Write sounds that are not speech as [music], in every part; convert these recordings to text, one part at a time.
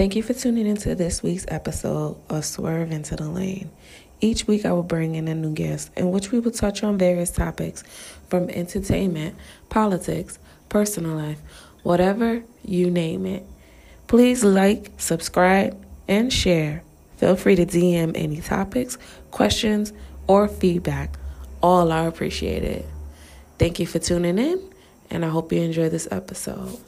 Thank you for tuning into this week's episode of Swerve into the Lane. Each week, I will bring in a new guest in which we will touch on various topics from entertainment, politics, personal life, whatever you name it. Please like, subscribe, and share. Feel free to DM any topics, questions, or feedback. All are appreciated. Thank you for tuning in, and I hope you enjoy this episode.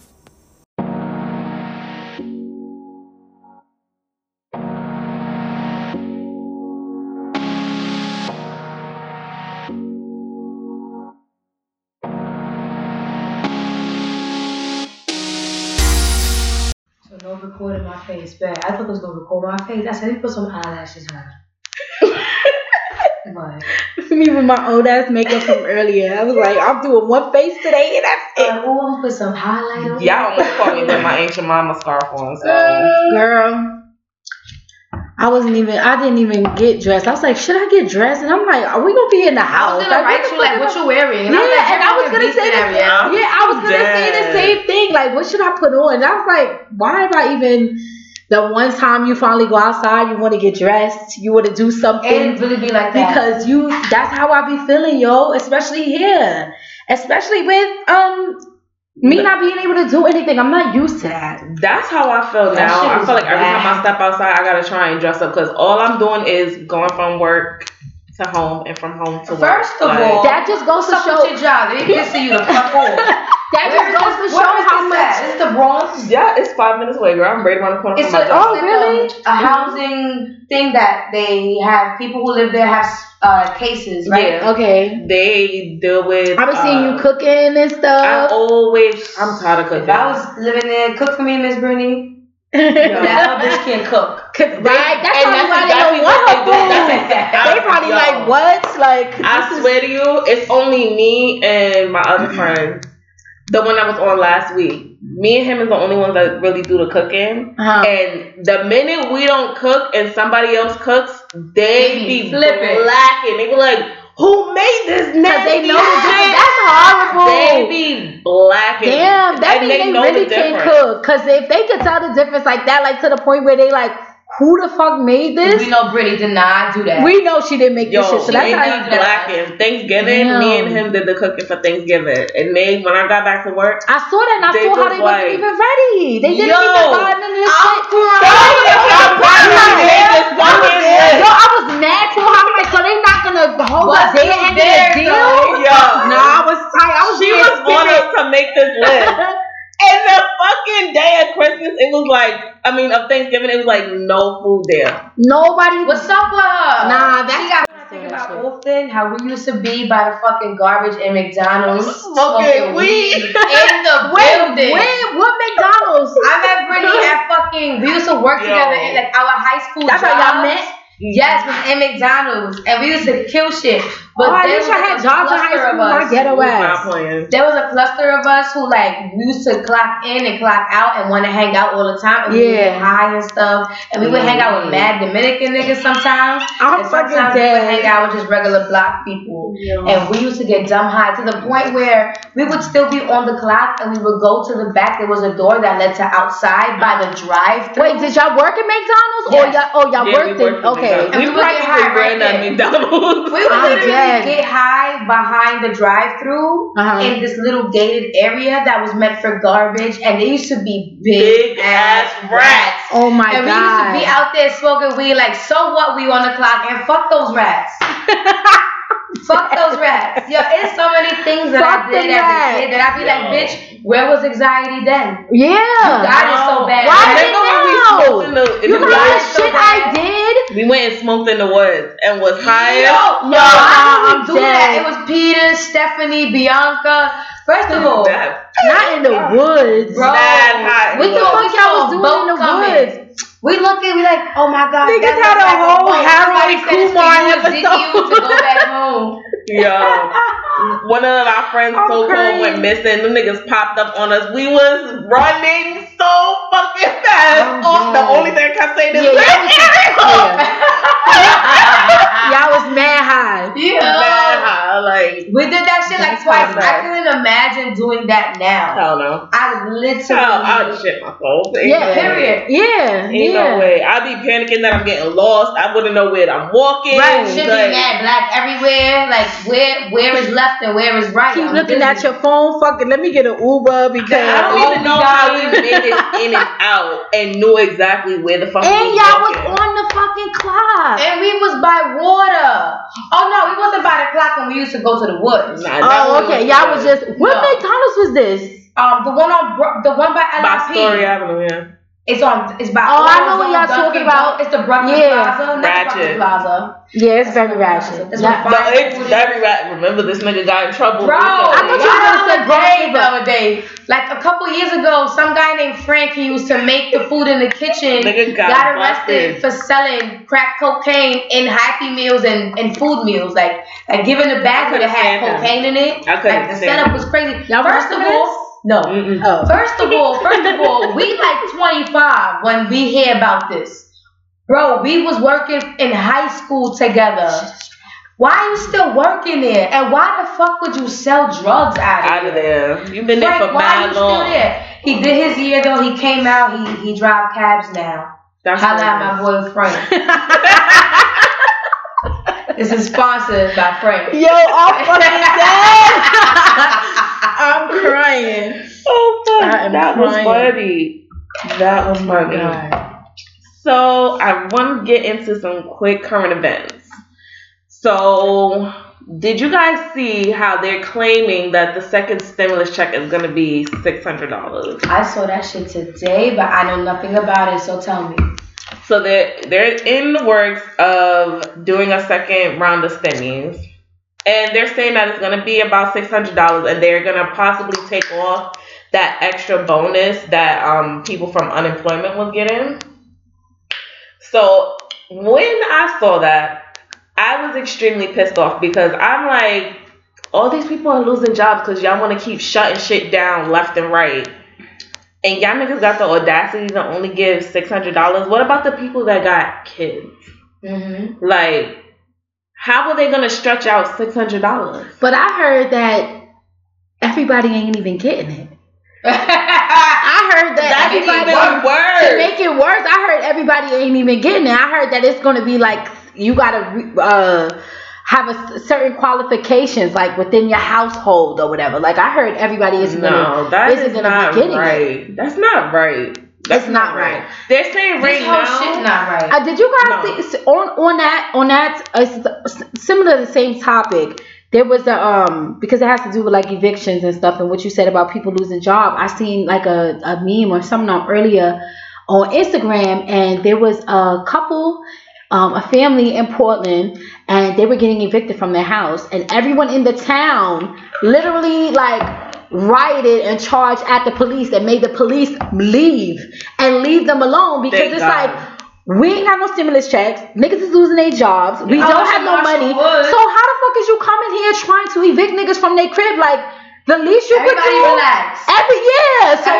Recording my I thought it was gonna record my face. I said, let me put some eyelashes on. but Me with my old ass makeup from earlier. I was like, I'm doing one face today and that's it. uh, oh, I'm gonna put some highlight on. Y'all almost caught me with my ancient mama scarf on, so Girl. I wasn't even I didn't even get dressed. I was like, should I get dressed? And I'm like, are we gonna be in the house? I house? was gonna Like, write what the you like, fuck what am you wearing? yeah, and I was gonna say the Yeah, I was gonna say the same thing. Like, what should I put on? And I was like, why am I even? The one time you finally go outside, you want to get dressed, you want to do something And really be like that. because you. That's how I be feeling, yo. Especially here, especially with um me not being able to do anything. I'm not used to that. that's how I feel That now. I feel like every time. I step outside, I gotta try and dress up because all I'm doing is going from work to home and from home to work. First of Like, all, That just goes to show. your job? They need to see you the fuck [laughs] off. That just goes to show how much. at? It's the Bronx. yeah, it's five minutes away, girl. I'm right around the corner It's from a, my job. Oh, it's really? A, a housing thing that they have people who live there have uh, cases, right? Yeah. Okay. They deal with. I've been seeing uh, you cooking and stuff. I stuff. always. I'm tired of cooking. If I was living there, cook for me, Miss Brittany. right? That other bitch can't cook. That's and probably that's why they exactly don't want her food. That's They probably Yo. like what? Like I this is- swear to you, it's only me and my other friend, the one that was on last week. Me and him is the only ones that really do the cooking. Uh-huh. And the minute we don't cook and somebody else cooks, they They be flipping. blacking. They be like, "Who made this Cause nasty they know the difference. shit?" That's horrible. They be blacking. Damn, that means they, know really the can't cook. Cause if they could tell the difference like that, like to the point where they like, who the fuck made this? We know Brittany did not do that. We know she didn't make Yo, this shit. So they that's how how you- blacking. Thanksgiving, Damn. me and him did the cooking for Thanksgiving. And they, when I got back to work, I saw that and I saw how was they like, wasn't even ready. They didn't Yo, even buy none of this I'm shit. crying. I'm I'm crying. Yo, I was mad too. I'm like, so they not gonna hold Was us. They you ended there, a deal. Yo. Nah, I was tight. I was She being was on us to make this list. [laughs] And the fucking day of Christmas, it was like, I mean, of Thanksgiving, it was like no food there. Nobody. What's up with her? Nah, that's- she got. I think about often how we used to be by the fucking garbage in McDonald's Smoking weed. in the When, building. when, what McDonald's? I met Brittany [laughs] at fucking. We used to work Yo. together in like our high school. That's how y'all met? Yes, was in McDonald's, and we used to kill shit. But oh, I there wish was I had a jobs in high cluster of school. My us. ghetto We was not ass. There was a cluster of us who like used to clock in and clock out and want to hang out all the time. And we would get high and stuff. And we would hang out with mad Dominican niggas sometimes. I'm and fucking sometimes we would hang out with just regular black people. And we used to get dumb high to the point where we would still be on the clock and we would go to the back. There was a door that led to outside by the drive Wait, did y'all work at McDonald's? Or y'all, oh, y'all Yeah, we worked in, worked at okay. McDonald's. And We we would get practically ran at. McDonald's. We would I'm literally dead. get high behind the drive-through Uh-huh. in this little gated area that was meant for garbage, and they used to be big, Big ass rats. Oh my god. and we used to be out there smoking weed, like, so what? We on the clock, and fuck those rats. [laughs] fuck those rats. Yo, it's so many things that Fuck I did as a kid that I be like, bitch, where was anxiety then? yeah. you got it so bad. Why did when we now? smoked in the, You know got the it so bad. I did? We went and smoked in the woods and was high. Yo, No, why I'm did we do that? It was Peter, Stephanie, Bianca. First of all, Not in the woods. Bro, Mad hot. we What thought What we y'all was doing in the coming. woods? We look at we like, oh my god. Niggas had a whole. Harold Somebody and said it's Kumar episode. to go back home. [laughs] Yo, one of our friends I'm so called went missing. Them niggas popped up on us. We was running so fucking fast. I'm Off the only thing I kept saying is, Yeah, "Where's y'all was- Ariel?" [laughs] Y'all was mad high. Yeah. Mad high, like We did that shit like twice. I couldn't imagine doing that now. Hell no. I literally. Hell, I'd shit myself. Ain't Yeah, no way. period. Yeah, Ain't yeah. no way. I'd be panicking that I'm getting lost. I wouldn't know where I'm walking. Right, should Like, be mad black everywhere. Like where where is left and where is right. Keep I'm looking busy. at your phone. Fucking, let me get an Uber because. I don't Oh, even know how we made it in and out and knew exactly where the fuck and we y'all was on the fucking clock. And we was by water. Oh no, we wasn't by the clock when we used to go to the woods. Nah, that Oh, one okay. was Y'all was just. What No. McDonald's was this? Um, the one on the one by by Story Avenue, yeah. It's on. It's by. Oh, I know what y'all Dunkin' talking about. It's the Brooklyn Yeah. Plaza. Next to Ratchet. Brooklyn Plaza. Yeah, it's very what- ratchet. that's Yeah. what- No, it's very right. Remember, this nigga got in trouble. Bro, I thought you were gonna say the Bronx day, the other day. Like a couple years ago, some guy named Frank, he used to make the food in the kitchen, Nigga got got arrested busted. for selling crack cocaine in Happy Meals and, and food meals. Like, like giving a bag that couldn't had stand him. cocaine in it. I couldn't like the stand setup him. was crazy. Y'all First of remember all, no. Oh. First of all, first of all, we like 25 when we hear about this. Bro, we was working in high school together. Why are you still working there? And why the fuck would you sell drugs out of, Out of there. You've been there for why are you mad still long. there? He did his year though. He came out. He he drive cabs now. That's Holla what at my boy Frank. [laughs] this is sponsored by Frank. Yo, I'm fucking dead. [laughs] I'm crying. Oh fuck, I am that was crying. funny. That was funny. God. So I want to get into some quick current events. So did you guys see how they're claiming that the second stimulus check is going to be six hundred dollars? I saw that shit today, but I know nothing about it. So tell me. So they're they're in the works of doing a second round of stimmies. And they're saying that it's gonna be about six hundred dollars and they're gonna possibly take off that extra bonus that um people from unemployment was getting. So when I saw that, I was extremely pissed off because I'm like, all these people are losing jobs because y'all want to keep shutting shit down left and right. And y'all niggas got the audacity to only give six hundred dollars. What about the people that got kids? Mm-hmm. Like, how are they gonna stretch out six hundred dollars? But I heard that everybody ain't even getting it. [laughs] I heard that everybody even to make it worse. I heard everybody ain't even getting it. I heard that it's gonna be like you gotta uh have a certain qualifications like within your household or whatever. Like I heard everybody is No, gonna that isn't is gonna not getting it. right. That's not right. That's It's not right. They're saying right This whole now. shit not right. Uh, did you guys No. see on on that on that uh, similar to the same topic? There was a um because it has to do with like evictions and stuff and what you said about people losing job. I seen like a, a meme or something on earlier on Instagram and there was a couple um, a family in Portland and they were getting evicted from their house and everyone in the town literally like rioted and charged at the police and made the police leave and leave them alone because Thank it's God. like we ain't got no stimulus checks. Niggas is losing their jobs. We I don't oh, have no money. would. So how the fuck is you coming here trying to evict niggas from their crib? Like the least you could Everybody do. relax. Every year. So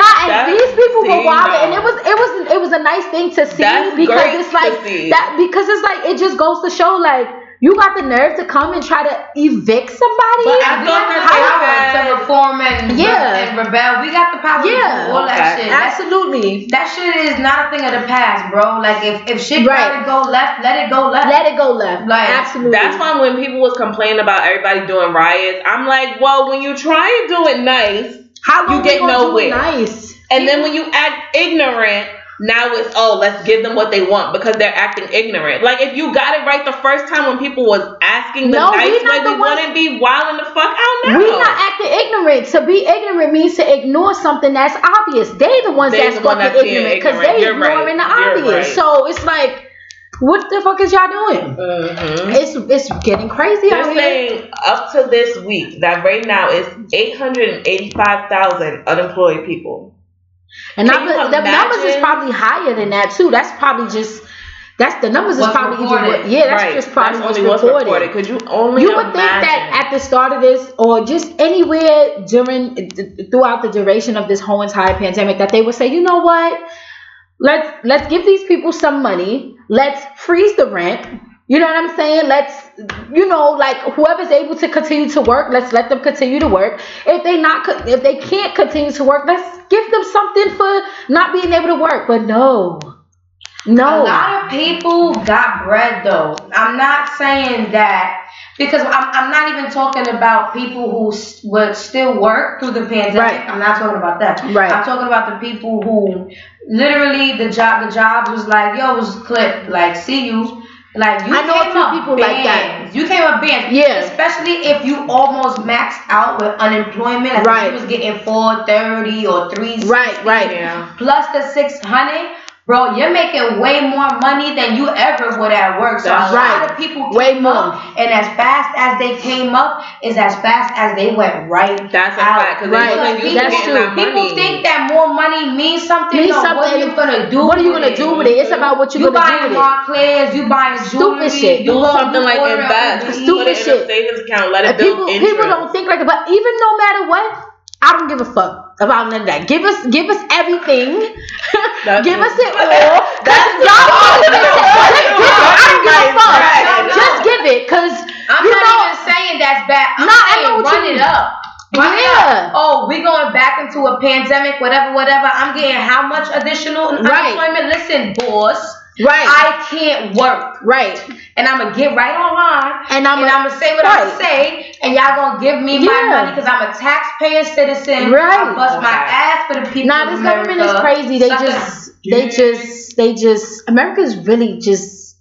nah, and these people were wild, and it was it was it was a nice thing to see That's because it's like that because it's like it just goes to show like you got the nerve to come and try to evict somebody. But I And we thought the that power to reform and, Yeah. and rebel. We got the power Yeah. to do all that shit. That's, Absolutely. that shit is not a thing of the past, bro. Like if, if shit Right. gotta go left, let it go left. Let it go left. Like, Absolutely. That's why when people was complaining about everybody doing riots, I'm like, well, when you try and do it nice, How long you get we do it nowhere. Nice. and then when you act ignorant, now it's oh, let's give them what they want because they're acting ignorant. Like if you got it right the first time when people was asking the No, nice way, the we ones- wouldn't be wilding the fuck out now. We not acting ignorant. To be ignorant means to ignore something that's obvious. They the ones They that's the one fucking that's ignorant because they You're right. ignoring the You're obvious. right. So it's like, what the fuck is y'all doing? Mhm. It's it's getting crazy They're out here. saying up to this week that right now is 885,000 unemployed people. And Can I, the numbers is probably higher than that too. That's probably just that's the numbers is What's probably even reported. yeah. That's right. just probably That's what's what's reported. reported. Could you only You would think that at the start of this, or just anywhere during throughout the duration of this whole entire pandemic, that they would say, you know what, let's let's give these people some money, let's freeze the rent, You know what I'm saying? Let's, you know, like whoever's able to continue to work, let's let them continue to work. If they not, if they can't continue to work, let's give them something for not being able to work. But no, no. A lot of people got bread though. I'm not saying that because I'm, I'm not even talking about people who s- would still work through the pandemic. Right. I'm not talking about that. Right. I'm talking about the people who literally the job the job was like, yo, it was clip, like see you. Like you I know a came up people like that. bands. You came up bands. Yeah. Especially if you almost maxed out with unemployment. Like Right. you was getting four thirty or three right, right. Yeah. plus the 600 bro you're making way more money than you ever would at work so That's a right. lot of people Way came more. up, and as fast as they came up is as fast as they went right That's a out. fact. Because Right. they wasn't used to That's true. that. People think that more money means something. Means no, What are something. you gonna do? What are you gonna do with it? It's about what you're You gonna do buying with it. Monclers, you buying Stupid shit. You do go- something like order invest. Uber Eats. Stupid Put it in shit. a savings account. Let it And build people interest. people don't think like that. But even no matter what, I don't give a fuck about none of that. Give us give us everything. [laughs] Give us it all. That's y'all the always problem. say, just give it. I don't give a fuck. Just give it, cause I'm you not know. even saying that's bad. I'm Nah, I saying know what you run mean. it up. It Yeah. up. Oh, we going back into a pandemic, whatever, whatever. I'm getting how much additional Right. unemployment? Listen, boss, Right. I can't work. right. And I'm going to get right online. And I'm and a- I'm going to say what I'm right. going to say. And y'all going to give me my money because I'm a taxpayer citizen. Right. I bust my ass for the people Nah, this America. government is crazy. They Suck it. just they just they just America's really just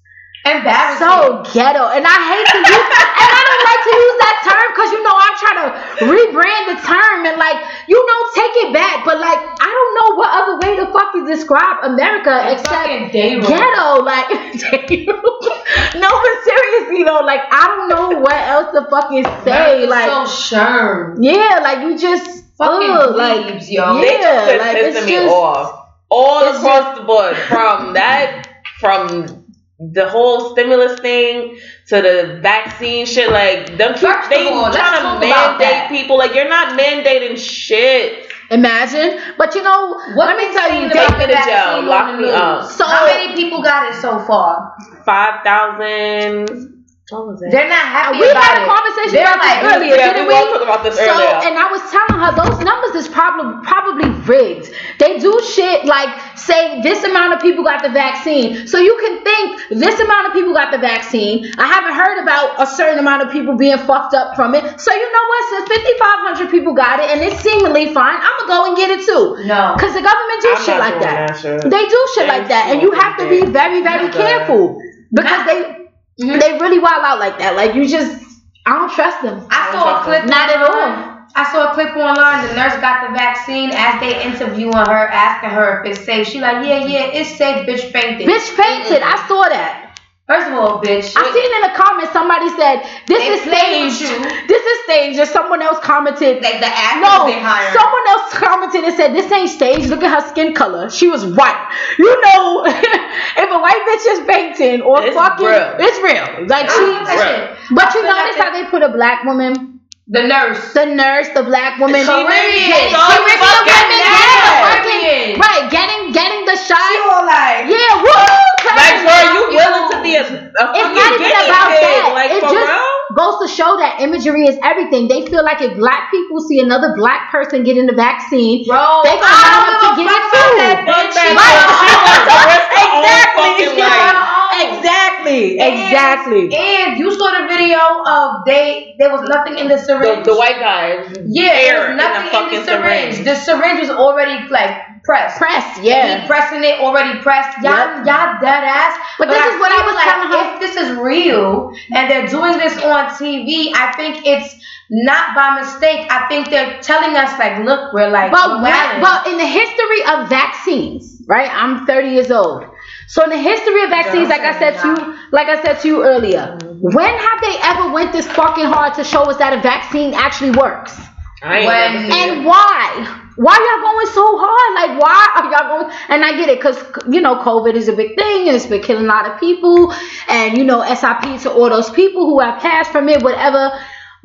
Embarrassing. so ghetto. And I hate to use and I don't like to use that term because you know I'm trying to rebrand the term and like you know take it back. But like I don't know what other way to fucking describe America It's except fucking day room. ghetto. Like [laughs] no, but seriously though, like I don't know what else to fucking say. America's Like so sure. yeah, like you just Fucking ugh, like plebes, yo. Yeah, just like, it's me just- off all it's across the board. From that, from the whole stimulus thing to the vaccine shit. Like them, keep, First of they all, trying to mandate people. Like you're not mandating shit. Imagine, but you know, What let me tell saying you, about take me the to jail, lock me up. So- how many people got it so far? Five thousand. What was it? They're not happy we about had a it. conversation They're about this like, earlier, yeah, didn't we we? were talking about this so, earlier. and I was telling her those numbers is probably probably rigged. They do shit like say this amount of people got the vaccine, so you can think this amount of people got the vaccine. I haven't heard about a certain amount of people being fucked up from it. So you know what? Since fifty five hundred people got it and it's seemingly fine, I'm gonna go and get it too. No. Because the government do I'm shit like that. that shit. They do shit They like that, and you have to be very, very careful because Nah. they Mhm. they really wild out like that. Like you just, I don't trust them. I saw a clip. Not at all. I saw a clip online. The nurse got the vaccine. As they interviewing her, asking her if it's safe, she like, yeah, yeah, it's safe. Bitch fainted. Bitch fainted. I saw that. First of all, bitch. I seen in the comments somebody said this is played with staged. This is staged, and someone else commented. like the actors No, they hired. someone else commented and said this ain't staged. Look at her skin color. She was white. You know, [laughs] if a white bitch is fainting or It's fucking, real. it's real. Like I she, feel that but I you notice like how they put a black woman, the nurse. the nurse, the black woman, Caribbean. getting- So Caribbean women getting mad. the fucking- right, getting getting the shot. She all like, Yeah, woo! Like, bro, you You- willing to be a, a fucking It's not even guinea about pig? that. Like it for just real? goes to show that imagery is everything. They feel like if black people see another black person getting the vaccine, bro, They gonna I line don't up to get it fuck about too. that bitch. Fuck She that got bitch. She her wants to own. risk her own fucking She got life. her own. Exactly. And- Exactly. And you saw the video of they there was nothing in the The, syringe. the white guy. yeah, there air was in nothing the in fucking the syringe. syringe. The syringe was already like pressed. Press, He yeah. pressing it already pressed. Y'all, Yep. y'all dead ass. But this is what I was like telling her. If this is real and they're doing this on TV, I think it's not by mistake. I think they're telling us like, look, we're like, But we're when, wildin'. but in the history of vaccines, right? I'm 30 years old. So in the history of vaccines, like I said to you, like I said to you earlier, when have they ever went this fucking hard to show us that a vaccine actually works? I When- And why? Why y'all going so hard? Like, why are y'all going? And I get it, cause you know, COVID is a big thing, and it's been killing a lot of people, and you know, SIP to all those people who have passed from it, whatever.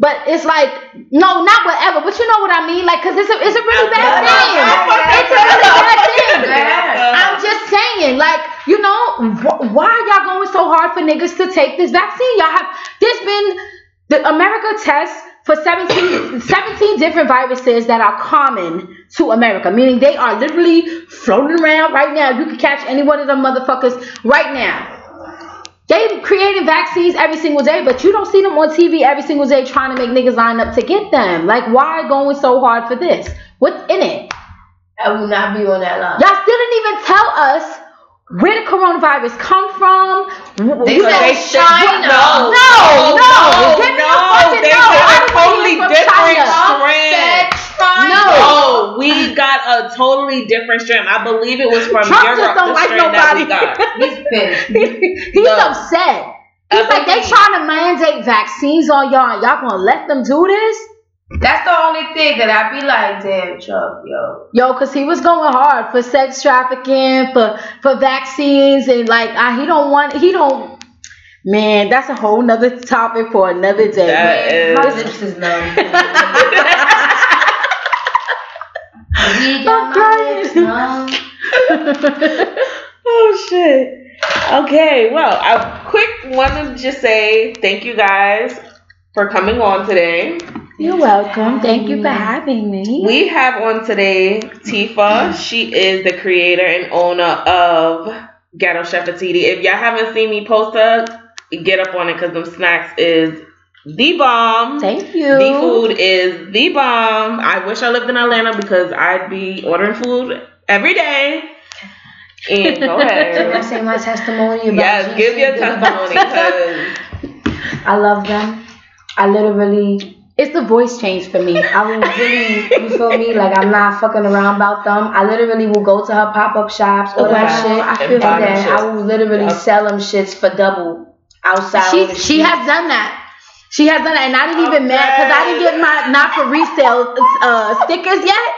But it's like, no, not whatever, but you know what I mean? Like, cause it's a, it's a really bad thing. It's a really bad thing. I'm just saying, like, you know, wh- why are y'all going so hard for niggas to take this vaccine? Y'all have there's been the America tests for 17, 17 different viruses that are common to America, meaning they are literally floating around right now. You can catch any one of them motherfuckers right now. They creating vaccines every single day, but you don't see them on TV every single day trying to make niggas line up to get them. Like, why going so hard for this? What's in it? I will not be on that line. Y'all still didn't even tell us where the coronavirus come from. They You said said China. No, no, no, no, Give me a no. fucking They no. said I a didn't totally different strand. No. No, we got a totally different strand. I believe it was from Trump Europe. just don't the like strand that we nobody. got. [laughs] He's. He's No. upset. He's I like, they believe- trying to mandate vaccines on y'all, and y'all gonna let them do this? That's the only thing that I be like, damn, Chuck, yo. Yo, cause he was going hard for sex trafficking, for for vaccines, and like uh, he don't want, he don't. Man, that's a whole nother topic for another day. That is- My lips is numb. [laughs] We got I'm my lips numb. [laughs] oh shit. Okay, well, I quick want to just say thank you guys for coming on today. You're welcome. Thank you for having me. We have on today Tifa. She is the creator and owner of Ghetto Chef Atiti. If y'all haven't seen me post her, get up on it because them snacks is the bomb. Thank you. The food is the bomb. I wish I lived in Atlanta because I'd be ordering food every day. And go [laughs] Can I ahead. say my testimony about yes, give your testimony because [laughs] I love them. I literally, It's the voice change for me. I will really, you feel me? Like I'm not fucking around about them. I literally will go to her pop up shops, order Wow, her shit, I feel buy and them then shit. I will literally Yep. sell them shits for double outside. She she has done that. She has done that, and I didn't even mad because I didn't get my not for resale uh, stickers yet.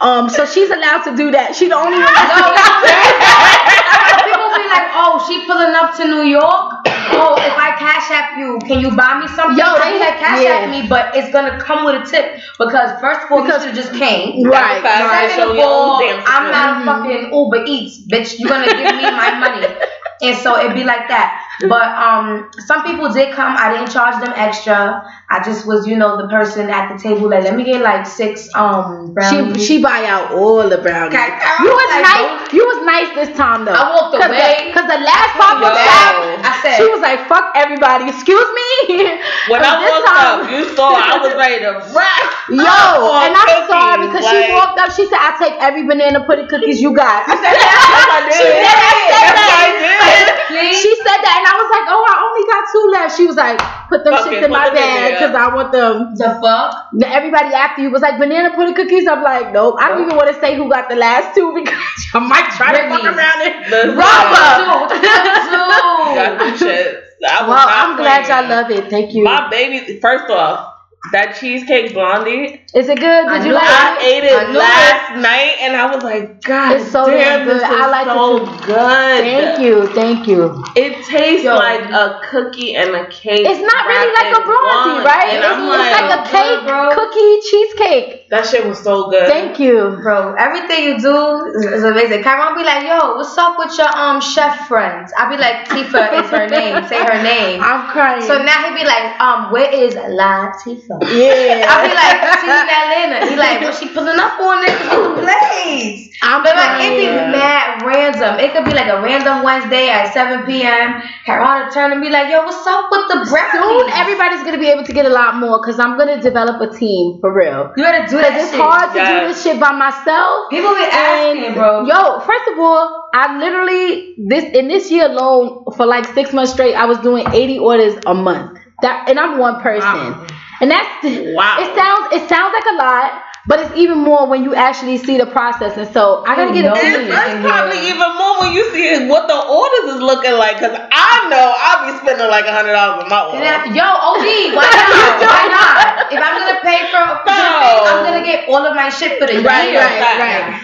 Um, so she's allowed to do that. She the only one. [laughs] [laughs] People be like, oh, she pulling up to New York. Oh, if I cash app you, can you buy me something? Yo, I they- be cash yeah. app me, but it's gonna come with a tip because first of all, Because- you should have just came. Right, That's a fact. Second Show of all, damn I'm not a fucking Uber Eats, bitch. You're gonna give me my money. [laughs] And so it'd be like that. But um some people did come, I didn't charge them extra. I just was, you know, the person at the table like let me get like six um She brownies. she she buy out all the brownies. Okay, You was was like, nice. You was nice this time though. I walked Cause away. The, Cause the last pop up Yo. I said she was like, "Fuck everybody." Excuse me. [laughs] when I this walked time- up, you saw I was ready to [laughs] rap. Yo, on and I'm cookies, sorry because like- she walked up. She said, "I take every banana pudding cookies you got." [laughs] I said, Yes, I did. She said Yes, that. I did. please. She said that, and I was like, "Oh, I only got two left." She was like, "Put them Fuck shits in my put them in bag because I want them." the fuck? Everybody after you was like banana pudding cookies. I'm like, nope. I don't even want to say who got the last two because [laughs] I might try to fuck around it. Listen, Rubber. Dude, the two, two. Well, I'm glad y'all love it. Thank you. My baby, first off, that cheesecake blondie, Is it good? I Did you knew like I it? ate it I knew last night and I was like, God, It's so damn, damn good. this is I like it so too. good. Thank you. Thank you. It tastes Yo. like a cookie and a cake. It's not really like a in blondie, one. right? And It's, I'm it's like, like a cake, bro. cookie, cheesecake. that shit was so good. Thank you. Bro, everything you do is, is amazing. Kyron be like, yo, what's up with your um chef friends? I be like, Tifa is her name. Say her name. I'm crying. So now he be like, um, where is La Tifa? yeah. I be like, she's in Atlanta. He like, well, she pulling up on niggas [laughs] on the place. I'm But like, it be mad random. It could be like a random Wednesday at 7 p.m. Kyron will turn and be like, yo, what's up with the brownies? Soon, everybody's gonna be able to get a lot more because I'm gonna develop a team for real. you gotta do that It's shit. hard to do this shit by myself. People be asking, And, bro. Yo, first of all, I literally this in this year alone for like six months straight, I was doing 80 orders a month. That and I'm one person. Wow. And that's Wow. it sounds it sounds like a lot, but it's even more when you actually see the process. And so I gotta You get a know team. it. That's probably even more when you see what the orders is looking like. Cause I know I'll be spending like a hundred dollars on my And order. I- Yo, OG, why not? [laughs] why not? If I'm gonna pay for, for the thing, I'm gonna get all of my shit for the Right, year. right, right. right.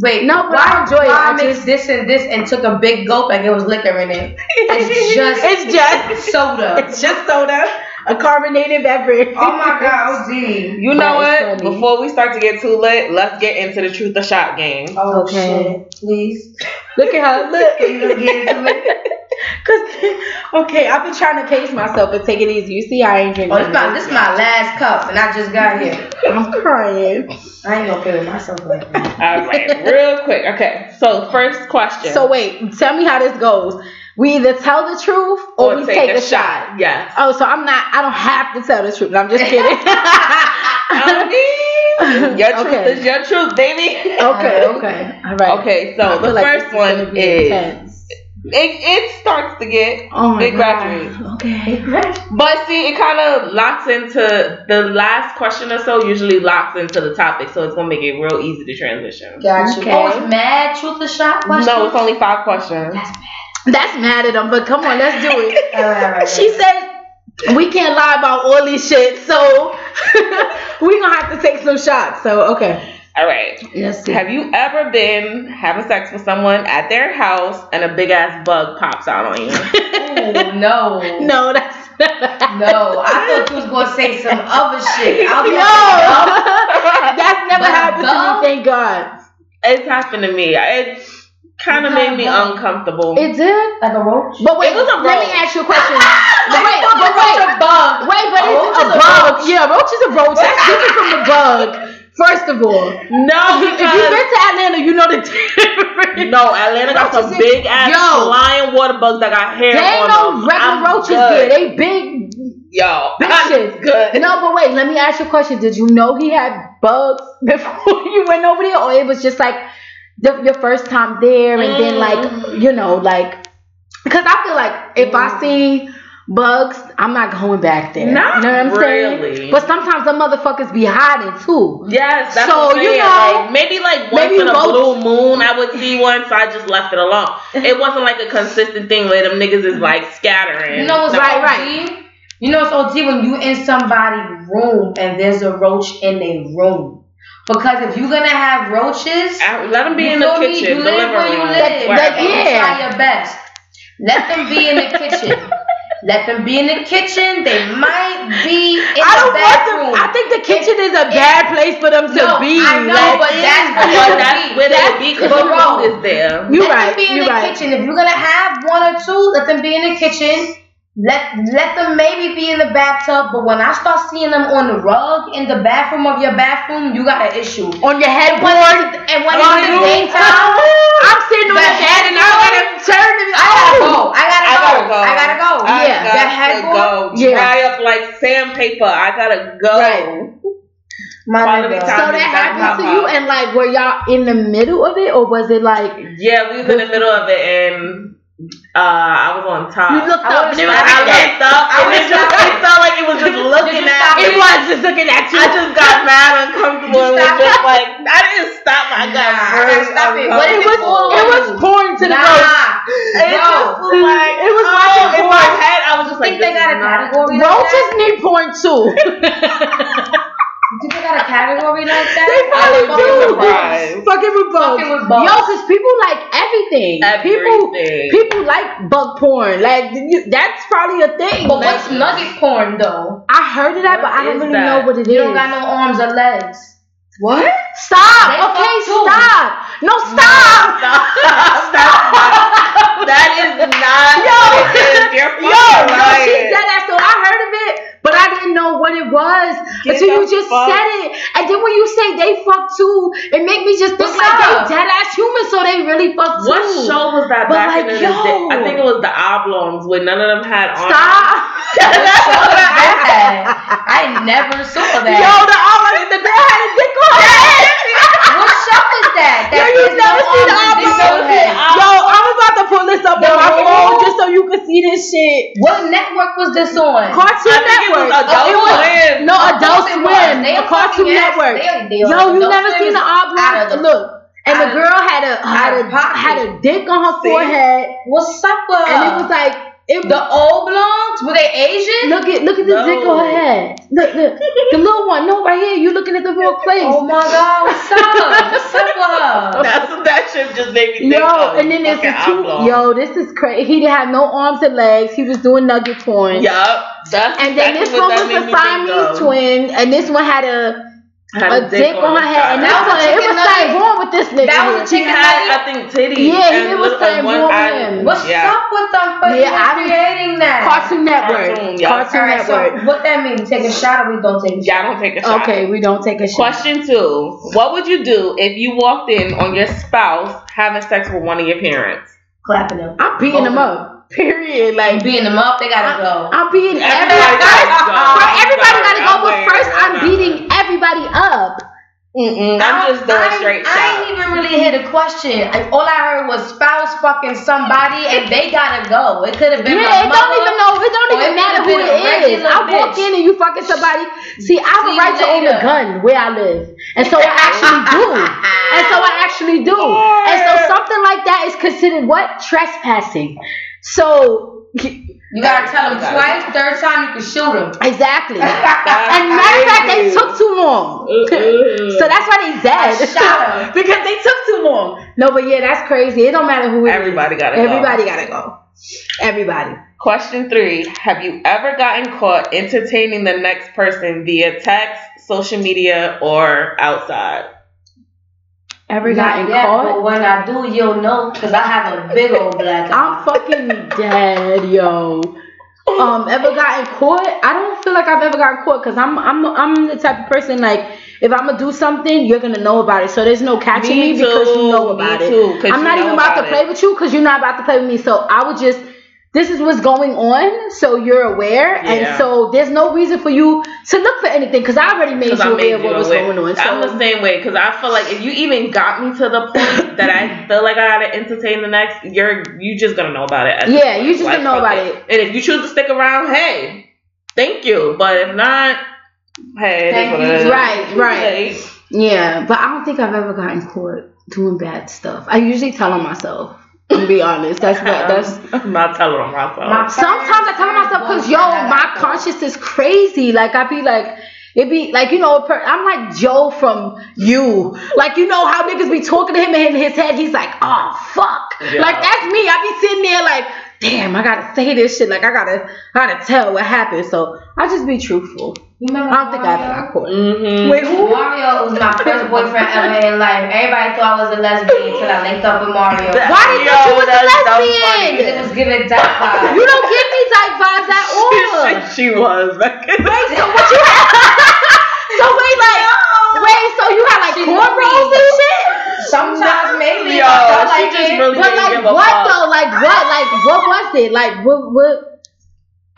Wait, No, but why, I enjoy it. why I mix just- this and this and took a big gulp like it was liquor in it? It's [laughs] just It's just soda. [laughs] it's just soda. A carbonated beverage. Oh my god, OG. [laughs] You know That is what? funny. Before we start to get too lit, let's get into the truth or shot game. Oh Okay. shit. Please. Look at her. [laughs] Look. You get into it? [laughs] Cause okay, I've been trying to pace myself and take it easy. You see, I ain't drinking. Oh, this my this my last cup, and I just got here. I'm crying. I ain't gonna play with myself like that. All right, real quick. Okay, so first question. So wait, tell me how this goes. We either tell the truth or, we take, a, shot. Yes. Oh, so I'm not. I don't have to tell the truth. I'm just kidding. I [laughs] mean, [laughs] your truth Okay. is your truth, baby. okay, [laughs] okay, all right. Okay, so the like first one is intense. it, it starts to get Oh my it graduates. god. Okay. But see, it kind of locks into the last question or so. Usually locks into the topic, so it's gonna make it real easy to transition. Got you. Okay. Oh, it's mad truth or shot question. No, it's only five questions. That's mad at them, but come on, let's do it. [laughs] All right, all right, She said we can't lie about all this shit, so [laughs] we gonna have to take some shots. So okay. All right. Let's. Have you ever been having sex with someone at their house and a big ass bug pops out on you? [laughs] Ooh, no. No, that's No, I thought you was gonna say some other shit. I'll be no. like, That's never But happened to me, thank God. it's happened to me. It kind of made me of uncomfortable. It did? like a roach. But wait, It was a let me ask you a question. [laughs] Like wait, a but roach wait. or bug. Wait, but A it's roach a, a bug. roach. Yeah, a roach is a roach. That's [laughs] different from a bug. First of all. no, If you've been to Atlanta, you know the difference. no, Atlanta got some Roaches is- big ass Yo. flying water bugs that got hair They ain't on no them. regular I'm roaches good. there. They big Yo, bitches. I'm good. No, but wait, let me ask you a question. Did you know he had bugs [laughs] before you went over there? Or it was just like the, your first time there and then mm-hmm. like, you know, like because I feel like if I mm. see bugs, I'm not going back there. Not you know what I'm really. saying? But sometimes the motherfuckers be hiding too. Yes, that's So, you know, like, maybe like once maybe in a roach- blue moon I would see one, so I just left it alone. It wasn't like a consistent thing where them niggas is like scattering. You know what's No. Right, right, right. You know it's OG when you in somebody's room and there's a roach in a room. Because if you're gonna have roaches, I- Let them be in the feel me? kitchen, You live where you live. wherever. But yeah. Try your best. Let them be in the kitchen. [laughs] Let them be in the kitchen. They might be in I the don't want bathroom. them. I think the kitchen is a bad place for them to No, be. I know, Like, but that's But what that's where they would be because the bro, is there. You let right. them be in You the right. kitchen. If you're gonna have one or two, let them be in the kitchen. Let let them maybe be in the bathtub. But when I start seeing them on the rug in the bathroom of your bathroom, you got an issue. on your headboard. And when on it's you. the daytime, I'm sitting on The the bed and I gotta turn to I gotta go. I I gotta gotta go. go. I gotta go. I Yeah, got that to headboard? go. Yeah. Dry up like sandpaper. I gotta go. Right. My nigga. So that happened to you, and like, were y'all in the middle of it, or was it like Yeah, we was in the middle of it, and uh, I was on top. looked I up and it was would've I looked up, I and just stopped it felt like it was just looking at me. It was just looking at you. I just got mad uncomfortable and was just like, I didn't stop. I got Nah, I very gotta stop it. What it is was it was pouring to the roach. Nah. It Bro, just was like, It was oh, watching in my head, I was just think like, they got is a not- category like Roaches need porn too. [laughs] Do they got a category like that? [laughs] They probably wouldn't do. surprised. Fucking with bugs. Fucking with bugs. Yo, cause people like everything. People Everything. people like bug porn. Like that's probably a thing. But Like, what's nugget porn though? I heard of that, but I don't really that? know what it is. You don't got no arms or legs. What? Stop. fuck Okay, too. stop. No, stop. [laughs] That's not, that is not Yo, what. You're yo, fucking no, lying. she said that, so I heard of it, but I didn't know what it was Get until you just fuck- said it. And then when you say they fuck too, it make me just think What's like up? they dead ass humans, so they really fuck too. What show was that But back like, in the yo. day? I think it was the Oblongs when none of them had arms. Stop. [laughs] I never saw that. Yo, the omelet, the girl had a dick on her what show is that? Yo, you is never no seen the arms and omelet? dick on head. Yo, I'm about to pull this up The on my phone just so you can see this shit. What network was this on? Cartoon I think it was Network. Adult It was- oh, No, Of Adult course it was. Swim. They A Cartoon Network. they they Yo, you never seen out oblong? Look, and the girl had a had a had a dick on her forehead, What's up and it uh? was like it, The old blondes were they Asian? look at look at the No. dick on her head. Look, look, the little one. No, right here. You looking at the real place. Oh my God, what's up? What's up? That's that shit just made me think Yo, of. and then there's the two. oblong. Yo, this is crazy. He didn't have no arms and legs. He was doing nugget porn. Yup. That's And then exactly this one was made a Siamese twin, and this one had a Had a dick on her head, and that That was a it chicken was something wrong with this nigga. That was a here. She chicken had, nugget? I think, titties. Yeah, he- and it was little- and something wrong with him. What's yeah. up with them for Yeah, I was- creating that? Cartoon Network. Cartoon, yeah. Cartoon All right, so what that mean? Take a shot or we don't take a shot? Yeah, I don't take a shot. okay, we don't take a shot. Question two: What would you do if you walked in on your spouse having sex with one of your parents? Clapping them. I'm beating them up. Period. Like beating them up, they gotta go. I'm beating Everybody everybody. gotta go. everybody gotta go, but first I'm I'm beating everybody up. Mm-mm, I I'm just doing I, straight I shot. ain't even really hear the question. I- All I heard was spouse fucking somebody and they gotta go. It could have been Yeah, my it don't even know. It don't even it matter who it is. a I walk bitch. in and you fucking somebody. See, I have a right you to own a gun where I live, and so I actually [laughs] do. And so I actually do. And so something like that is considered what trespassing. So You gotta tell them twice. Third time you can shoot them. exactly. [laughs] And matter of fact, they took too long. Uh-uh. So that's why they dead. I shot 'em. [laughs] because they took too long. No, but yeah, that's crazy. It don't matter who it is. Everybody gotta go. Everybody gotta go. Everybody. Question three: Have you ever gotten caught entertaining the next person via text, social media, or outside? Ever Not gotten yet, caught? but when I do, you'll know because I have a big old black eye. I'm fucking dead, yo. Um, ever gotten caught? I don't feel like I've ever gotten caught because I'm I'm I'm the type of person like if I'm gonna do something, you're gonna know about it. So there's no catching me, Me because you too, know me about too, I'm not even about, about to play it. with you because you're not about to play with me. So I would just this is what's going on, so you're aware, Yeah. and so there's no reason for you to look for anything because I already made you Because I aware made of what was going on. So I'm the same way because I feel like if you even got me to the point [laughs] that I feel like I gotta entertain the next, you're you just gonna know about it. at Yeah, you just Like, gonna know about it. And if you choose to stick around, hey, thank you. But if not, hey, Thank you. Right, right. Hey. Yeah, but I don't think I've ever gotten caught doing bad stuff. I usually tell on myself. To be honest, that's [laughs] what that's. I'm not telling them myself. My Sometimes I tell myself because yo, my conscience is crazy. Like I be like, it be like you know, I'm like Joe from you. Like you know how niggas be talking to him and in his head he's like, oh fuck. Yeah. Like that's me. I be sitting there like, damn, I gotta say this shit. Like I gotta, I gotta tell what happened. So I just be truthful. You remember I don't think I ever got caught. Mm-hmm. Wait, who? Mario was my first boyfriend ever in life. Everybody thought I was a lesbian until I linked up with Mario. Why did you Yo, think you was a lesbian? funny. It was giving dyke vibes. You don't give me dyke vibes at [laughs] all. she was. [laughs] Wait, so what you had? [laughs] so wait, like, wait, so you had like She cornrows and shit? Sometimes maybe Yo, if I felt she like just it. really But didn't like, give a what though? Like, what? Like, what was it? Like, what? What?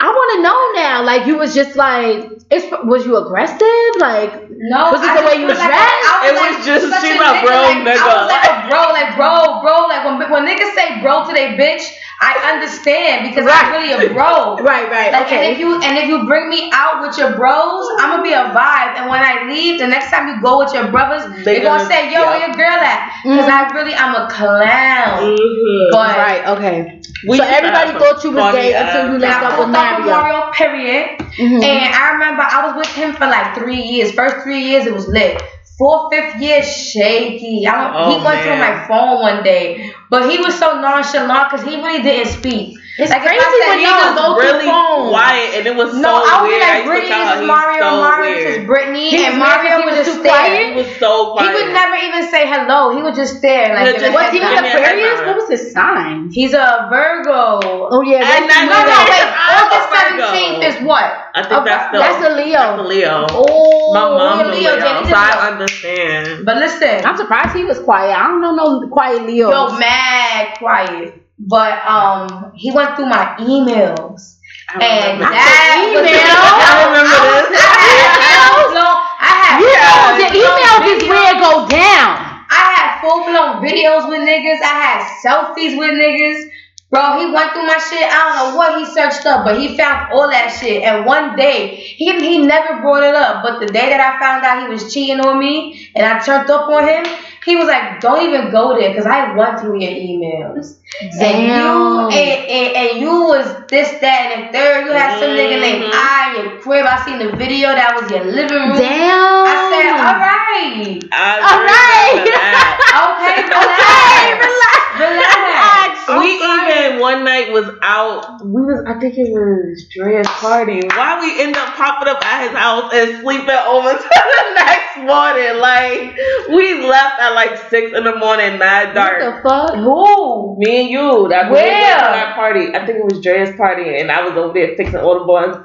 I want to know now. Like, you was just like, it's was you aggressive? Like, No, Was it the way you feel like dressed? I, I It was just- such she a my bro like, nigga. I was like a bro, like bro, bro. Like when when niggas say bro to their bitch, I understand because Right. I'm really a bro. [laughs] right, right, Like and if okay. you and if you bring me out with your bros, I'm gonna be a vibe. And when I leave, the next time you go with your brothers, They they are gonna gonna- say, "Yo, yeah. where your girl at?" Because I really, I'm a clown. Mhm. But Right, okay. We so everybody thought you was gay until you ass- linked up with hooked Mario. Mario, period. Mhm. And I remember I was with him for like three years. First three years it was lit. Fourth, fifth year shaky. I don't, Oh, he went through my phone one day, but he was so nonchalant because he really didn't speak. It's Like, if I crazy said, when "Yo, y'all go really through quiet, and it was No, so I would be weird. I like, used to Brittany, tell this her is Mario, so Mario, weird. is Brittany, He was and Mario he was just too stare. quiet? He was so He would never even say hello. He would just stare like Yeah, give just- a Was he nod. an Give me a Aquarius? What was his sign? He's a Virgo. Oh yeah, And that's No, no, wait. August seventeenth is what? I think Okay, that's the that's a Leo. That's a Leo. Oh, My mom's a Leo, Leo, Jenny, so I understand. But listen, I'm surprised he was quiet. I don't know no quiet Leo. yo, mad quiet. But um, he went through my emails, and Not that the was email. I remember this. I had full blown. I had Yeah, the blown emails is videos. where it go down. I had full blown videos with niggas. I had selfies with niggas. Bro, he went through my shit. I don't know what he searched up, but he found all that shit. And one day, he he never brought it up. But the day that I found out he was cheating on me and I turned up on him, He was like, "Don't even go there, cause I went through your emails." Damn. And you and, and, and you was this, that, and the third. You had some nigga named Mhm. I in your crib. I seen the video. That was your living room. Damn. I said, all right, I All right. remember that. okay, Okay, relax, [laughs] relax. we even one night was out. We was, I think it was Dre's party. Why we end up popping up at his house and sleeping over [laughs] to the next morning? Like we left at like six in the morning, mad What dark. the fuck? Who? Me and you, that we Where? that party. I think it was Dre's party, and I was over there fixing all the buns.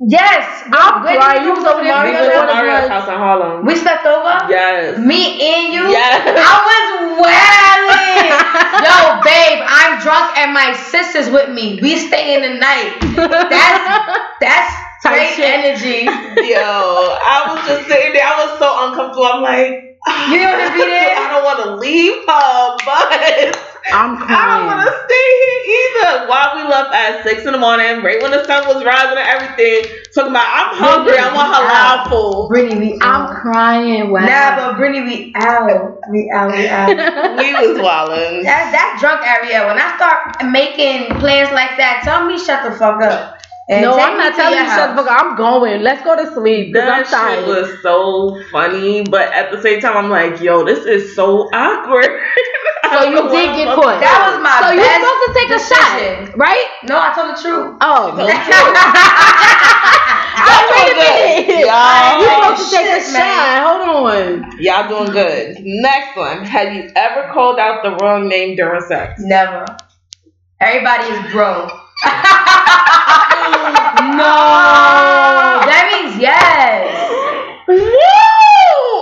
Yes, I'm did crying. you was over there We was at Mario's house in Harlem. We slept over. Yes. Me and you. Yes. I was wailing. [laughs] Yo, babe, I'm drunk and my sister's with me. We stay in the night. That's that's great energy. Yo, I was just sitting there. I was so uncomfortable. I'm like, You didn't wanna be [laughs] there? I don't want to leave her, but I'm crying. I don't want to stay here either. While we left at six in the morning, right when the sun was rising and everything, talking about I'm hungry. I want halal food. Brittany, we I'm out. Mm-hmm. crying. Wow. Nah, but Brittany, we out. We out. We out. [laughs] We was wildin'. That's that drunk area. When I start making plans like that, tell me shut the fuck up. And no, I'm not telling you shut the fuck up. I'm going. Let's go to sleep because I'm That shit was so funny, but at the same time, I'm like, yo, this is so awkward. [laughs] So you did get caught. That was my so you're supposed to take a shot, right? No, I told the truth. Oh, Don't oh, Y'all wait a [laughs] minute. Y'all- You're supposed to take a man. shot. Hold on. Y'all doing good. Next one. Have you ever called out the wrong name during sex? Never. Everybody is bro. [laughs] No. Ah! That means yes. Woo!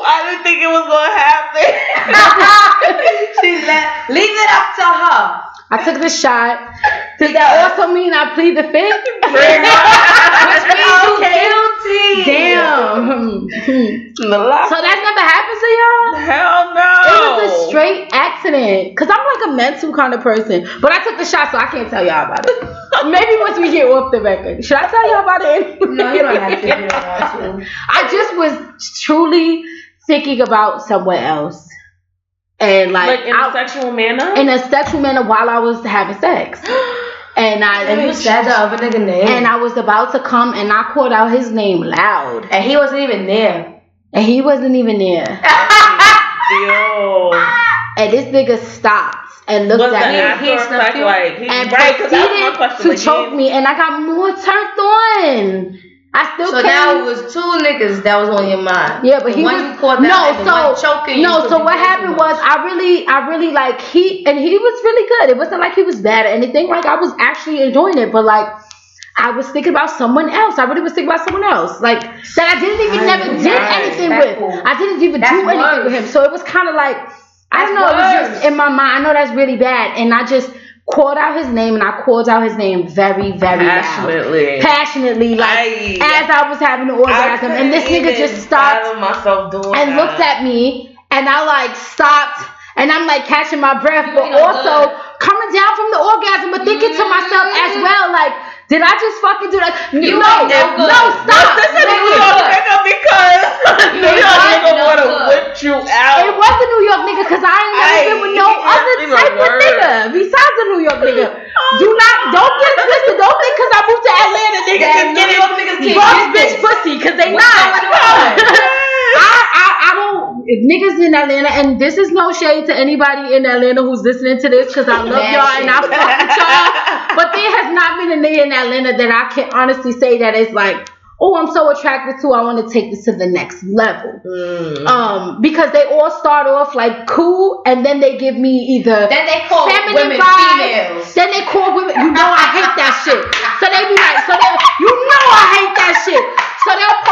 I didn't think it was gonna happen. [laughs] she let, leave it up to her. I took the shot. Does that also mean I plead the fifth? Which means you Okay. Guilty. Damn. [laughs] the last So that's never happened to y'all? hell no. It was a straight accident. Cause I'm like a mental kind of person. But I took the shot, so I can't tell y'all about it. [laughs] Maybe once we get off the record. Should I tell y'all about it? No, you don't have to. You don't have to. [laughs] I just was truly thinking about someone else. And like, like in I- a sexual manner. in a sexual manner while I was having sex. [gasps] [gasps] [gasps] And I And you said the other nigga name. and I was about to come and I called out his name loud. and he wasn't even there. And he wasn't even there. [laughs] Yo. And this nigga stopped and looked Was at me. actor He snuffed effect you? like he, and right? Because that was my proceeded to like, choke he- me, and I got more turned on. I still So it was two niggas that was on your mind. yeah, but he one was you caught no. that one So choking you So what happened was I really, I really like he and he was really good. It wasn't like he was bad or anything. Like I was actually enjoying it, but like. I was thinking about someone else. I really was thinking about someone else, like that I didn't even Nice, never did anything That's with. cool. I didn't even That's do anything worse. with him. So it was kind of like I don't That's know. It was just in my mind. I know that's really bad, and I just called out his name, and I called out his name very, very loud passionately. passionately, like Aye. as I was having an orgasm, and this nigga just stopped myself doing and that. looked at me, and I like stopped, and I'm like catching my breath, You but also good. coming down from the orgasm, but thinking to myself as mm-hmm. well, like, did I just fucking do that? You no, ain't no no, good. stop. This is a New York good. nigga because [laughs] New York nigga no good. whipped you out. It was a New York nigga because I ain't never been with no other type of nigga besides a New York [laughs] nigga. Do not, don't get it twisted. Don't think because I moved to Atlanta, niggas That can get New it. York niggas get bitch pussy because they What's not. [laughs] I, I, I don't, if niggas in Atlanta, and this is no shade to anybody in Atlanta who's listening to this because I love Mad y'all and I fuck with y'all. But there has not been a nigga in Atlanta that I can honestly say that is like, oh, I'm so attracted to, I want to take this to the next level. Mm. Um, because they all start off like cool, and then they give me either Then they call feminine women vibes. females. Then they call women. You know I hate that shit. So they be like, so they, you know I hate that shit. So they'll post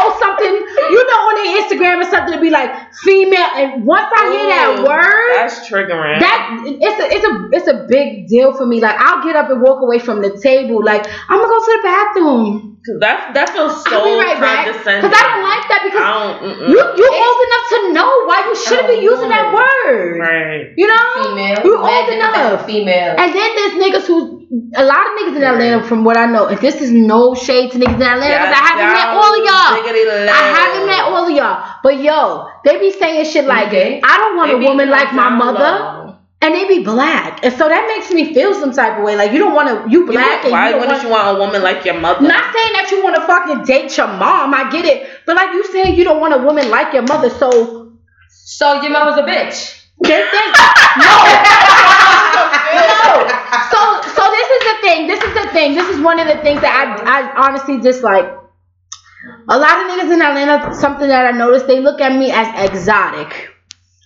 something, you know, on their Instagram or something to be like female. And once I hear that mm, word, That's triggering. that it's a it's a it's a big deal for me. Like I'll get up and walk away from the table. Like I'm gonna go to the bathroom. Cause that that feels so I'll be right back. condescending. Because I don't like that because I don't. You you old enough to know why you shouldn't be using that word. right. You know, Female. you Mad old niggas that enough. Female. And then there's niggas who a lot of niggas in Atlanta, from what I know, and this is no shade to niggas in Atlanta, 'cause I haven't met all of y'all. I haven't met all of y'all, but yo, they be saying shit like, Okay. "I don't want They a woman like my mother," low. And they be black, and so that makes me feel some type of way. Like you don't want to, you You black, would- and why you don't wouldn't want, you want a woman like your mother? Not saying that you want to fucking date your mom, I get it, but like you saying you don't want a woman like your mother, so So your mom was a bitch. they think [laughs] no, [laughs] no. So so this is the thing. This is the thing. This is one of the things that I I honestly dislike. A lot of niggas in Atlanta, something that I noticed, they look at me as exotic.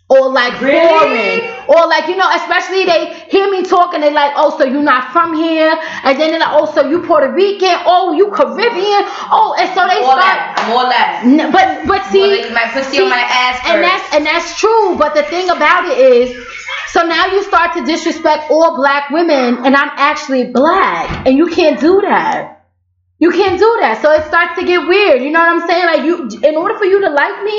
Or like foreign. Or like, you know, especially they hear me talk and they like, oh, so you're not from here. And then they're like, oh, so you Puerto Rican. Oh, you Caribbean. Oh, and so they More start that. More that. N- but but see, More that my pussy on my ass and that's and that's true. But the thing about it is, so now you start to disrespect all black women, and I'm actually black, and you can't do that. You can't do that. So it starts to get weird. You know what I'm saying? Like you, in order for you to like me,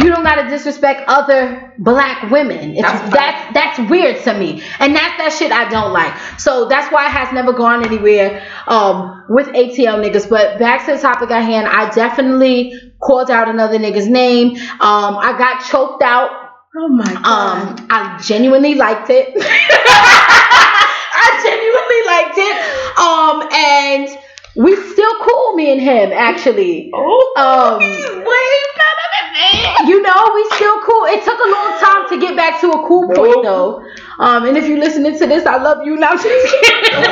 you don't gotta disrespect other black women. It's, That's that's that's weird to me, and that's that shit I don't like. So that's why it has never gone anywhere um, with ATL niggas. But back to the topic at hand, I definitely called out another nigga's name. Um, I got choked out. Oh my Um, I genuinely liked it. [laughs] I genuinely liked it. Um, and we still cool, me and him actually. Oh, Um, he's way better than me. You know, we still cool. It took a long time to get back to a cool point though. Um, and if you're listening to this, I love you. Now [laughs] I'm just kidding. I'm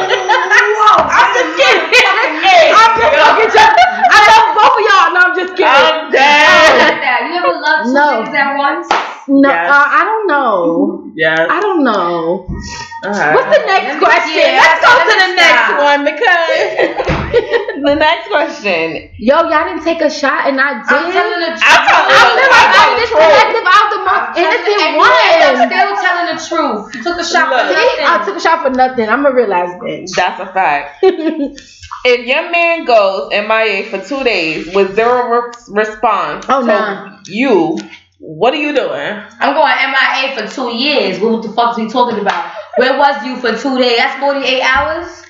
just kidding. I'm just fucking joking. I love both of y'all. No, I'm just kidding. I'm dead. that. You ever loved two No. niggas at once? no, Yes. uh, I don't know. Yes. I don't know. Alright. What's the next Let me- question? yeah, Let's go to me the next one because [laughs] the next question. yo, y'all didn't take a shot and I did. I'm telling the truth. I'm I feel like I'm the this truth. selective out the I'm most telling innocent the- and you end up one. still telling the truth. You took a shot for Look. See, I took a shot for nothing. I'm a realized bitch. That's a fact. If your man goes MIA for two days with zero re- response Oh, to nah. you, what are you doing? I'm going MIA for two years. What the fuck is we talking about? Where was you for two days? That's 48 hours?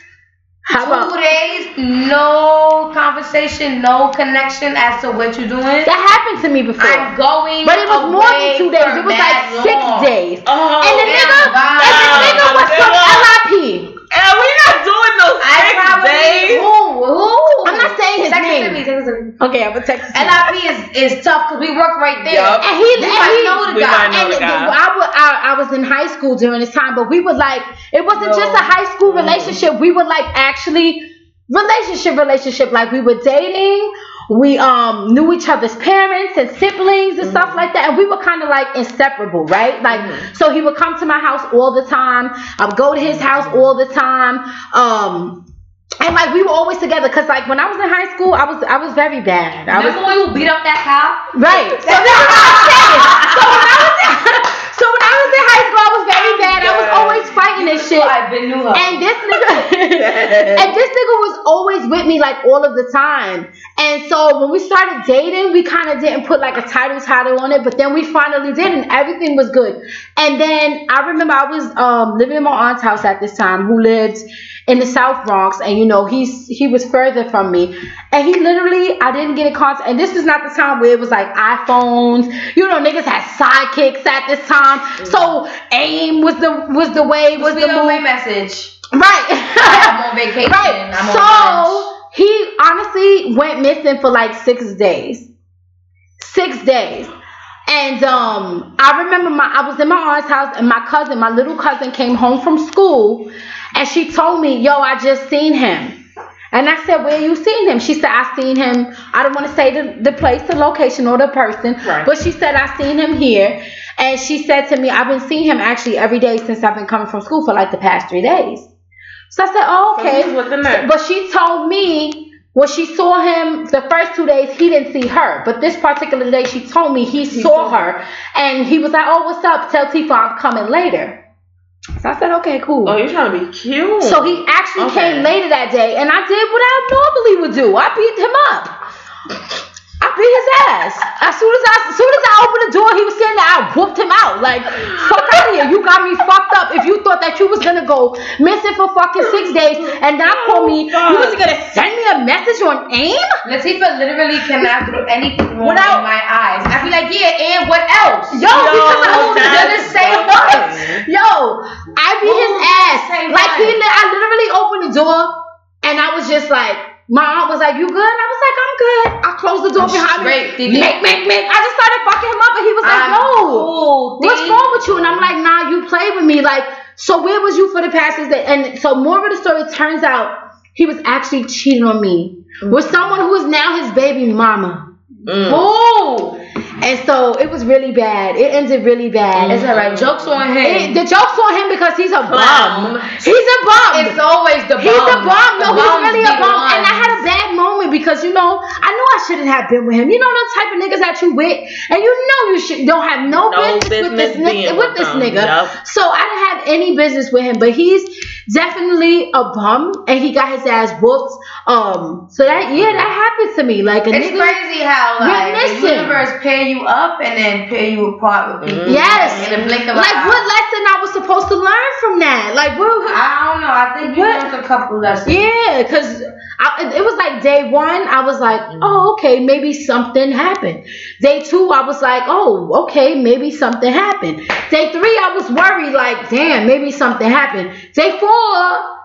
How two about days, no conversation, no connection as to what you're doing. that happened to me before? I'm going But it was more than two days. It was like six long. days. Oh, and the nigga, and the nigga was from LIP. And we not doing no I six probably days. who who? I'm not saying his Text it name. to me. Text it me. Okay, I'm gonna text you. LIP is is tough because we work right there. Yup. And he, You and might he, know the We guy. know and the the- guy. I, wa- I, I was in high school during this time, but we would like it wasn't No. just a high school relationship. We were like actually relationship, relationship. Like we were dating. We um knew each other's parents and siblings and stuff like that, and we were kind of like inseparable, right? Like so he would come to my house all the time. I would go to his house all the time. Um. And like we were always together, cause like when I was in high school, I was I was very bad. I was Remember when you beat up that cow? Right. So this is what I'm saying. So when I was [laughs] so when I was in high school, I was very bad. I was always fighting and shit. I been her. And this [laughs] nigga, and this nigga was always with me like all of the time. And so when we started dating, we kind of didn't put like a title title on it, but then we finally did, and everything was good. And then I remember I was um, living in my aunt's house at this time, who lived in the South Bronx, and you know he's he was further from me, and he literally I didn't get in contact. And this was not the time where it was like iPhones, you know, niggas had sidekicks at this time. So AIM was the was the way was was the move, message. right? [laughs] I'm on [laughs] vacation. Right. I'm so he honestly went missing for like six days. Six days. And um, I remember my I was in my aunt's house and my cousin, my little cousin, came home from school, and she told me, "Yo, I just seen him." And I said, "Where you seen him?" She said, "I seen him. I don't want to say the, the place, the location, or the person, Right. but she said I seen him here." And she said to me, "I've been seeing him actually every day since I've been coming from school for like the past three days." So I said, "Oh, okay." he's with the nurse. But she told me when she saw him the first two days, he didn't see her. But this particular day, she told me he, saw her, and he was like, "Oh, what's up? Tell Tifa I'm coming later." So I said, "Okay, cool." Oh, you're trying to be cute. So he actually Okay. came later that day, and I did what I normally would do. I beat him up. I beat his ass. As soon as I, as soon as I opened the door, he was sitting there. I whooped him out. Like, fuck out of here. You got me fucked up. If you thought that you was gonna go missing for fucking six days and not call me, you oh, was gonna send me a message on AIM? Latifah literally cannot do anything Without- in my eyes. I'd be like, yeah, and what else? Yo, because I was gonna say what? Yo, I beat his ass. Like he, I literally opened the door, and I was just like, my aunt was like, "You good?" I was like, "I'm good." I closed the door behind Straight, me. Make, make, make. I just started fucking him up, and he was like, I'm "Yo, cool, what's wrong with you?" And I'm like, "Nah, you played with me. Like, so where was you for the past six days?" And so, more of the story turns out he was actually cheating on me with someone who is now his baby mama. Mm. Ooh. And so it was really bad. It ended really bad. It's alright. Jokes on It- him. the joke's on him because he's a Clown. bum. He's a bum. It's always the bum. He's a bum. No, he's really a bum. And I had a bad moment because you know I knew I shouldn't have been with him. You know the type of niggas that you with, and you know you should don't have no, No business, with this business nigga. With this nigga. Yup. So I didn't have any business with him, but he's definitely a bum, and he got his ass whooped. Um, so that yeah, that happened to me. Like a It's nigga. crazy how You're like the missing. universe pair you up and then pair you apart with people. Yes. In the blink of an Like eye. what lesson I was supposed to learn from that? Like what? I don't know. I think you What? learned a couple lessons. Yeah, cause I, it was like day one. I was like, oh, okay, maybe something happened. Day two, I was like, oh, okay, maybe something happened. Day three, I was worried, like, damn, maybe something happened. Day four,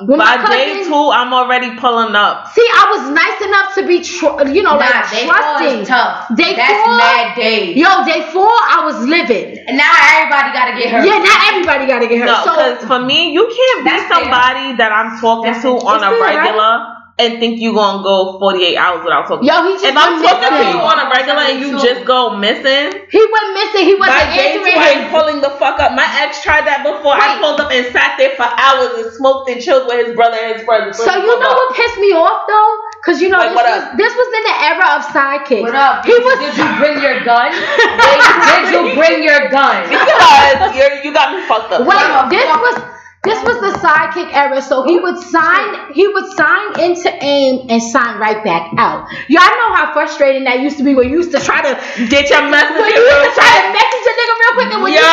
when my By day cousin- two, I'm already pulling up. see, I was nice enough to be, tr- you know, Nah, like day four trusting. is tough. Day That's four- mad days. Yo, day four, I was living. And now everybody gotta get hurt. Yeah, not everybody got to get hurt. No, so because for me, you can't be That's fair. somebody that I'm talking That's to on a regular. right? Regular and think you gonna go 48 hours without talking. Yo, he just if I'm talking to you on a regular and you just go missing, He went missing. He wasn't by day two, I'm pulling the fuck up. My ex tried that before. I pulled up and sat there for hours and smoked and chilled with his brother and his brother. So you know what pissed me off though? Cause you know Like, this, was, this was in the era of sidekicks. What up? He Did, was did you bring your gun? [laughs] did, did you bring your gun? Because you're, you got me fucked up. Wait, this was this was the sidekick era. So he would sign he would sign into AIM and sign right back out. Y'all know how frustrating that used to be when you used to try to Get your message when you used to try to message a nigga real quick and when Yo, you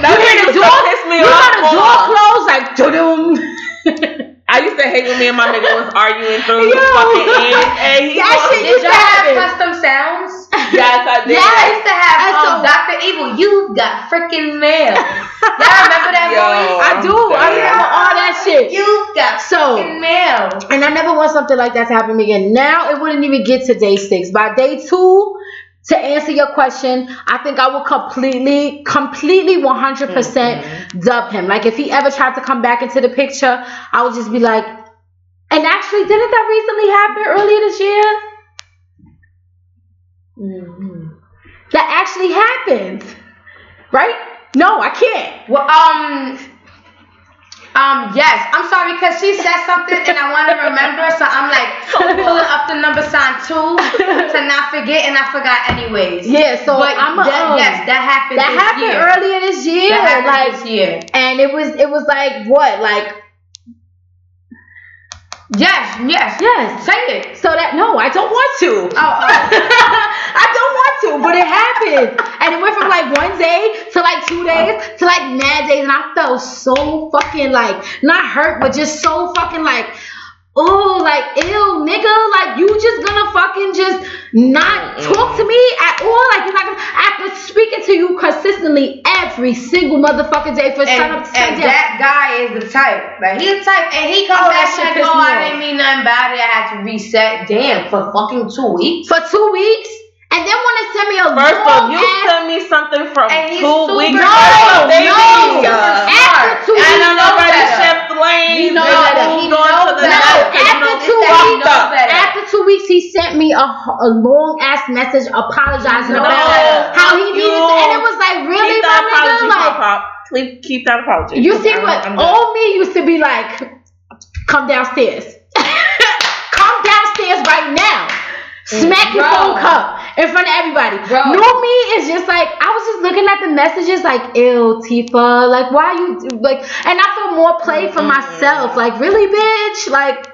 that you hear the door you hear the door close like doo [laughs] I used to hate when me and my nigga was arguing through Yo. the fucking end. And he That was- shit Did used y'all to have happen. custom sounds? Yes, I did. Yes. I used to have And um, so- Dr. Evil. You got freaking mail. [laughs] Y'all remember that Yo. voice? I do. I remember all that shit. You got So- freaking mail. And I never want something like that to happen to me again. Now it wouldn't even get to day six. By day two, to answer your question, I think I will completely, completely 100% dub him. Like if he ever tried to come back into the picture, I would just be like, and actually, didn't that recently happen earlier this year? That actually happened, right? No, I can't. Well, um, um, yes. I'm sorry because she said something and I want to remember, so I'm like pulling up the number sign two to not forget, and I forgot anyways. Yeah, so but I'm a, that, um, yes, that happened. that happened year. earlier this year. That happened like this year. and it was it was like what like Yes, yes, yes. Say it. so that no i don't want to. Oh, oh. [laughs] i don't want to but it happened. And it went from like one day to like two days oh. to like mad days. And i felt so fucking like not hurt but just so fucking like oh like ew nigga like you just gonna fucking just not talk to me at all like you're not gonna after speaking to you consistently every single motherfucking day for sun And, up to and sundown. that guy is the type. Like he's the type, and he comes Oh, back that shit like, pissed "Oh, I off. didn't mean nothing about it. I had to reset." Damn, for fucking two weeks. for two weeks and then want to send me a First off, you ass sent me something from two weeks ago. no. baby. Super After two weeks, knows already better. shift lanes. He knows and better. He knows the better. No, after two weeks- fucked up. better. after two weeks he sent me a, a long ass message apologizing No. about how he needed to, you. and it was like really Keep my that nigga apology, like pop. Keep, keep that apology. you see I'm- but I'm done. old me used to be like come downstairs [laughs] come downstairs right now smack your phone cup in front of everybody Bro. new me is just like I was just looking at the messages like ew Tifa like why you like and I feel more play for myself like really bitch like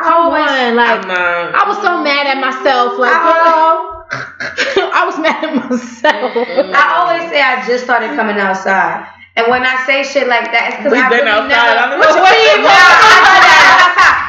come always- on like I'm. I was so mad at myself like [laughs] I girl was mad at myself. I always say I just started coming outside. And when I say shit like that, it's because We've I been really outside. I never. don't know what you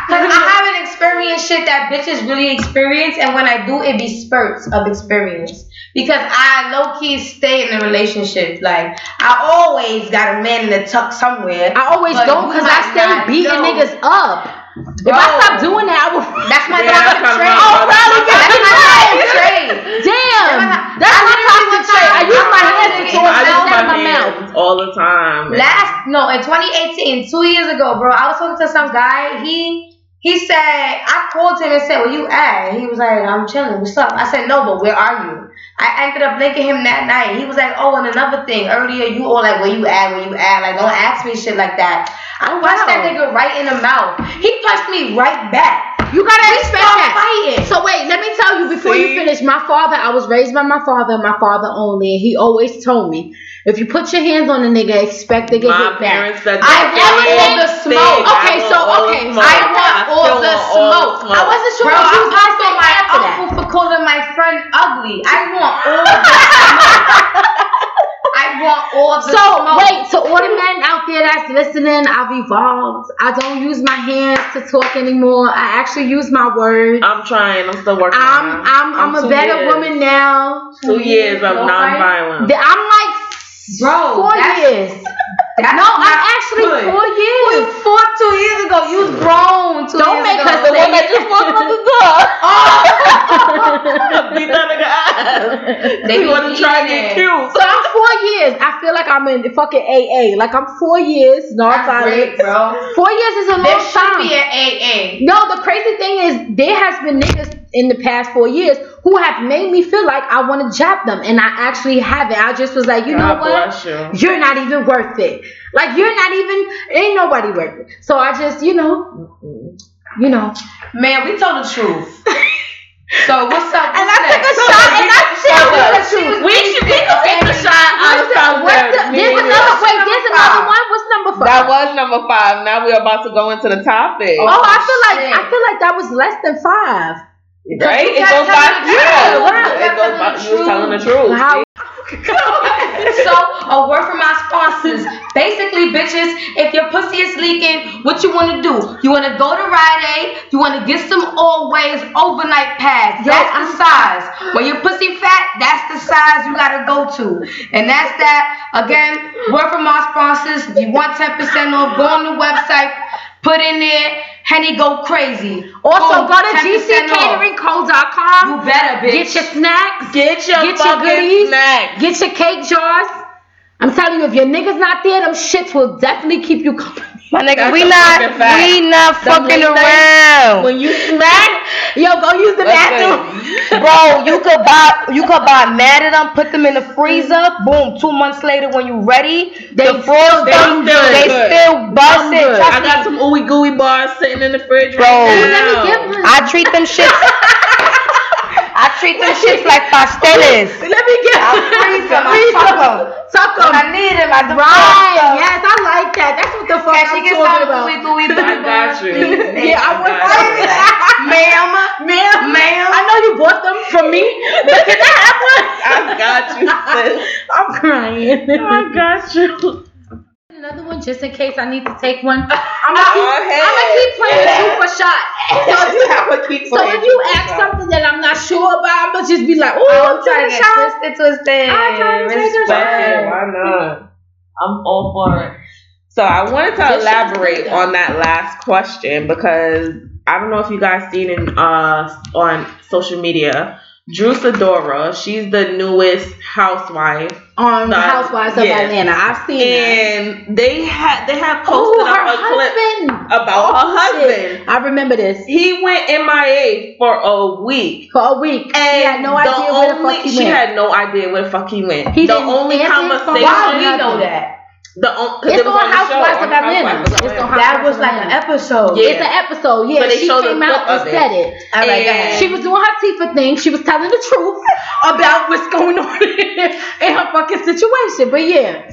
Because I haven't [laughs] experienced shit that bitches really experience, and when I do, it be spurts of experience. Because I low key stay in a relationship. Like I always got a man in the tuck somewhere. I always But don't because I stay not beating know. niggas up. If I stop doing that, I will. That's my Yeah, oh, toxic that's trait. my- Oh, really? That's my toxic trait. Damn, that's my literally toxic trait. I use my hands to literally- talk I use my my mouth. all the time. Last no, in 2018, two years ago, bro, I was talking to some guy. He he said I called him and said, "Where you at?" He was like, "I'm chilling. What's up?" I said, "No, but where are you?" I ended up linking him that night. He was like, "Oh, and another thing. Earlier, you all like, where you at? Where you at? Like, don't ask me shit like that." I punched that nigga right in the mouth. He punched me right back. You gotta We expect start that. fighting. So wait, let me tell you before See? you finish. My father, I was raised by my father, my father only, and he always told me, if you put your hands on a nigga, expect to get My hit back. parents said I the want same all the thing. smoke. I Okay, want so, all the okay, smoke. I want I all the want all smoke. smoke. I wasn't sure Bro, if you I'm was gonna also say my after that. uncle for calling my friend ugly. I want all the [laughs] smoke. I want all the So smoke. wait, so all the men out there that's listening, I've evolved. I don't use my hands to talk anymore. I actually use my words. I'm trying. I'm still working. I'm on it. I'm I'm, a better years. woman now. Two years of No fight? nonviolence. I'm like Bro, four years. That's no, I'm actually good. four You years. fought two years ago. You was grown 2 Don't years make ago. us The say one that it. just walked out the [laughs] door. Oh. [laughs] Beat that nigga ass. They he be wasn't to get eating it. cute. So I'm four years. I feel like I'm in fucking AA. Like I'm four years That's non-violent. great, bro. Four years is a long There should time. be an AA. No, the crazy thing is there has been niggas in the past four years who have made me feel like I want to jab them, and I actually haven't. I just was like, you know what? bless you. You're not even worth it. Like you're not even ain't nobody worth it. So I just, you know, you know. Man, we told the truth. [laughs] So what's up? And I took a shot, and I So, took a We should be taking a shot What's the- the- There's another wait. Number There's another five. one. What's number five? That was number five. Now we're about to go into the topic. Oh, I feel oh, like shit. I feel like that was less than five. right? It goes by the yeah, truth. You It goes by you telling the truth. truth. How- [laughs] So, a word from my sponsors. Basically, bitches, if your pussy is leaking, what you want to do? You want to go to Rite Aid. You want to get some Always overnight pads. That's the size. When your pussy fat, that's the size you gotta go to. And that's that. Again, word from our sponsors. If you want 10% off, go on the website. Put in there, Henny go crazy. Also, Boom, go to 10% off. gccateringco.com. You better, bitch. Get your snacks. Get your Get your goodies. snacks. Get your cake jars. I'm telling you, if your nigga's not there, them shits will definitely keep you company. My nigga, That's we not fucking we not Them fucking around. When you smack, Yo, go use the bathroom. Bro, you could buy you could buy mad at them, put them in the freezer. Boom, two months later when you ready, They the frost they them, still they good. still busting. good. Trust I got me. some ooey gooey bars sitting in the fridge Bro. right Let me now. get one. I treat them shits. [laughs] I treat them shits like pasteles. [laughs] Let me get I [laughs] freeze them, I tuck 'em. Tuck When I 'em. need them, I do Right. stuff. Yes, I like that. That's what the fuck And she I'm gets talking about. gooey gooey I booty got bars, you. please. Yeah, I was got you. [laughs] Ma'am, Ma'am, Ma'am. I know you bought them from me, but can I have one? I got you, sis. I'm crying. I got you. Another one just in case I need to take one. [laughs] I'm gonna keep. I'm gonna keep playing two for shot. [laughs] So if you, I would keep so if you ask shot. something that I'm not sure about, I'm gonna just be like, oh, I'm I'm trying taking to a get shot. twisted, twisted. I'm trying to take a shot. Why not? I'm all for it. So I wanted to This elaborate on that last question because I don't know if you guys seen in uh on social media. Drew Sidora, she's the newest housewife, On The- Housewives of yeah. Atlanta, I've seen that. and they had they have Oh, posted her up a clip about her husband. I remember this. He went MIA for a week. For a week. And she had no idea where the only- fuck he she went. had no idea where the fuck he went. He the only answer his phone. conversation. Why we know that? The on, cause It's it was on on Housewives of Housewives Atlanta. of It's on Atlanta. That was like an episode. Yeah. It's an episode, yeah. So they she came out and of it. said it. All right, And- She was doing her Tifa thing. She was telling the truth [laughs] about what's going on [laughs] in her fucking situation. But yeah.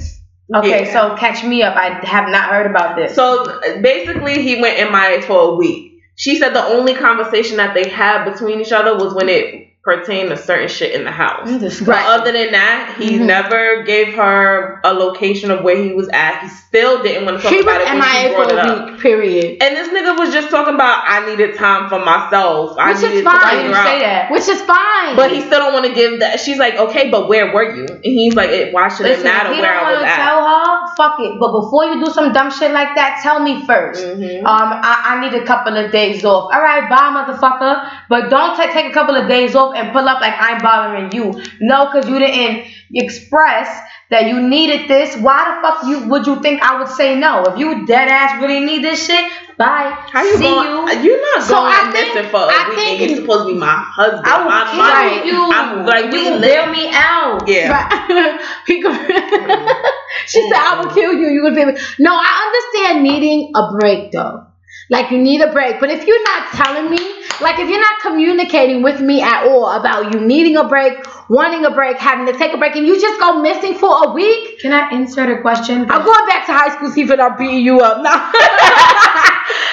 Okay, Yeah. so catch me up. I have not heard about this. So basically, he went MIA for a week. She said the only conversation that they had between each other was when it pertain to certain shit in the house. Right. But other than that, he Mhm. never gave her a location of where he was at. He still didn't want to talk She about it when she MIA brought for a week. Period. And this nigga was just talking about I needed time for myself. I Which is fine. to Why figure did you out. say that? Which is fine. But he still don't want to give that. She's like, okay, but where were you? And he's like, it, why should Listen, it matter where I was at? tell her, fuck it. But before you do some dumb shit like that, tell me 1st Mhm. Um, I, I need a couple of days off. All right, bye, motherfucker. But don't ta- take a couple of days off and pull up like I'm bothering you. No, because you didn't express that you needed this. Why the fuck you would you think I would say no? If you dead ass really need this shit, bye. How you See going? you. You're not So going I think- missing for a I week, you're supposed to be my husband. I will my kill money. you. I'm like, we [laughs] [laughs] mm-hmm. you will bail me out. Yeah. Right. he go- she said, "I will kill you. You will be." No, I understand needing a break though. Like you need a break, but if you're not telling me, like if you're not communicating with me at all about you needing a break, wanting a break, having to take a break, and you just go missing for a week, Can I insert a question? I'm going back to high school, see if I'm beating you up. [laughs]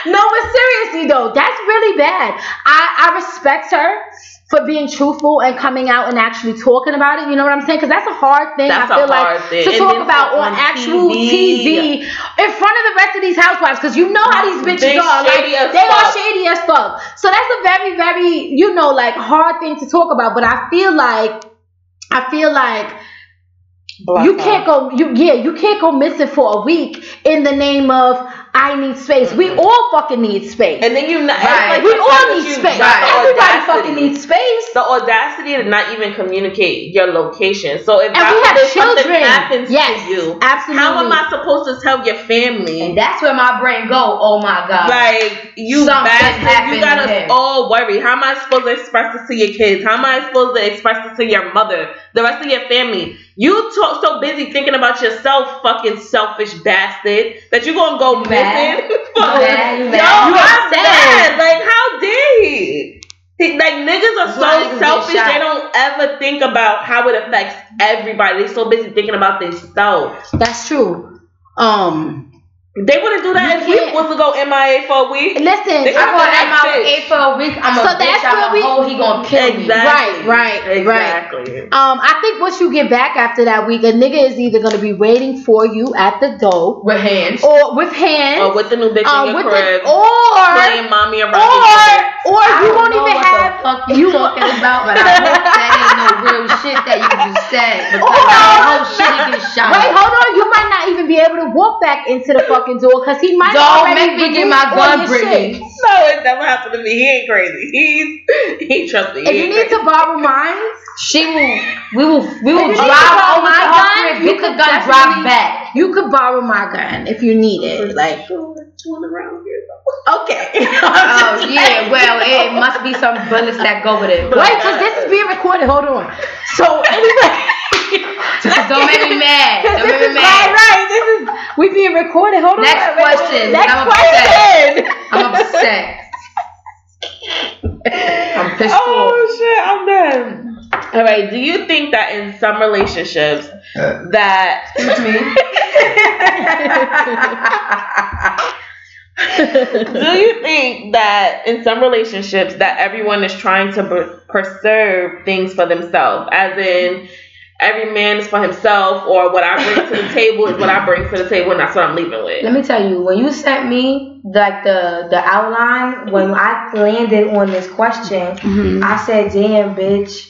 No. [laughs] no, but seriously though, that's really bad. I, I respect her for being truthful and coming out and actually talking about it. You know what I'm saying? Because that's a hard thing. That's I a feel hard like thing. to And talk about on on actual TV. TV. in front of the rest of these housewives. Because you know how these bitches They are. Like shady as they are shady as fuck. So that's a very, very you know like hard thing to talk about. But I feel like I feel like Bless you can't go you yeah you can't go missing for a week in the name of i need space we mm-hmm. all fucking need space And then you not Right. like we all need you space got the everybody audacity. fucking needs space the audacity to not even communicate your location. So if and God we have forbid something children happens yes to you, absolutely how am I supposed to tell your family? And that's where my brain go. Oh my god. Like you Something bastard, you got to us him. all worried. How am I supposed to express this to your kids? How am I supposed to express this to your mother, the rest of your family? You talk so busy thinking about yourself, fucking selfish bastard, that you're gonna go Mad. Missing. Mad, Yo, mad. You I'm mad. Like how dare he? Like niggas are why so selfish, they don't ever think about how it affects everybody. They're so busy thinking about themselves. that's true um They wouldn't do that You if we was to go MIA for a week. listen They I'm gonna my bitch. for a week. I'm So a bitch. that's I'm a we- hoe. He gonna kill me. Exactly. Right, right, right. exactly. um i think once you get back after that week a nigga is either going to be waiting for you at the door With hands. or with hands Or with the new bitch um, in your crib, the, or playing mommy around. or or I you won't even what have the fuck you, talking about, but I hope that ain't no real shit that you just said. [laughs] Because on. whole shit get shot. Wait, hold on. You might be able to walk back into the fucking door because he might Don't already make me get my gun, your Brittany. shit. No, it never happened to me. He ain't crazy. He's he trust me. He If you ain't need to borrow mine, She will. We will. We will If you need drive borrow over my to gun, crib. you Get the could gun. Drive back. you could borrow my gun if you need it. Like, okay. [laughs] Oh yeah. Well, it must be some bullets that go with it. Wait, because this is being recorded. Hold on. So anyway. Don't make me [laughs] mad. Don't This make me mad. right. This is we being recorded. Hold on. Next question. Next I'm question. I'm upset. [laughs] I'm pissed off. Oh shit, I'm done. All right. Do you think that in some relationships uh. that Excuse me. [laughs] do you think that in some relationships that everyone is trying to b- preserve things for themselves, as in every man is for himself, or what I bring to the table is what I bring to the table, and that's what I'm leaving with. Let me tell you, when you sent me like the the outline, when I landed on this question, Mhm. I said, "Damn, bitch,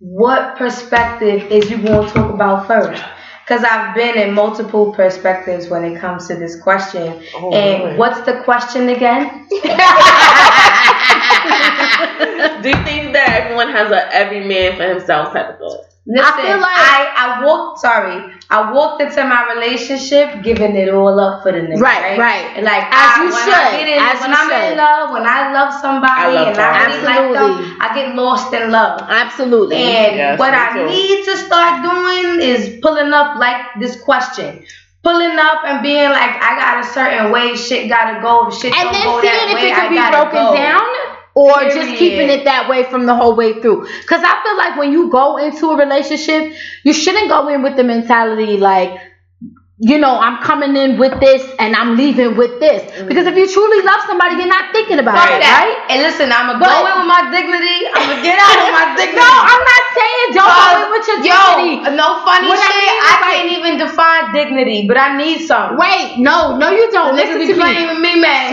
what perspective is you going to talk about first? Because I've been in multiple perspectives when it comes to this question. Oh, and Lord. what's the question again? [laughs] Do you think that everyone has a every man for himself type of thought? Listen, I feel like- I, I walked sorry, I walked into my relationship giving it all up for the nigga. Right, Right, right. And like As I, you when should, I get in, as when you I'm should. in love, when I love somebody I love and. I really like them, I get lost in love. Absolutely. And Yes, what I too. need to start doing is pulling up like this question. Pulling up and being like, I got a certain way, shit gotta go. Shit and don't then go seeing that if way, it I could be gotta broken go. down or just keeping it that way from the whole way through. Because I feel like when you go into a relationship, you shouldn't go in with the mentality like, you know, I'm coming in with this and I'm leaving with this. Mm-hmm. Because if you truly love somebody, you're not thinking about Fuck it, right? And listen, I'ma go in with my dignity. I'ma [laughs] get out with my dignity. No, I'm not saying don't go in with your dignity. Yo, no funny What I shit. mean I, like- can't even define dignity, but I need some. Wait, no, no, you don't. Listen be to playing me. with me, man.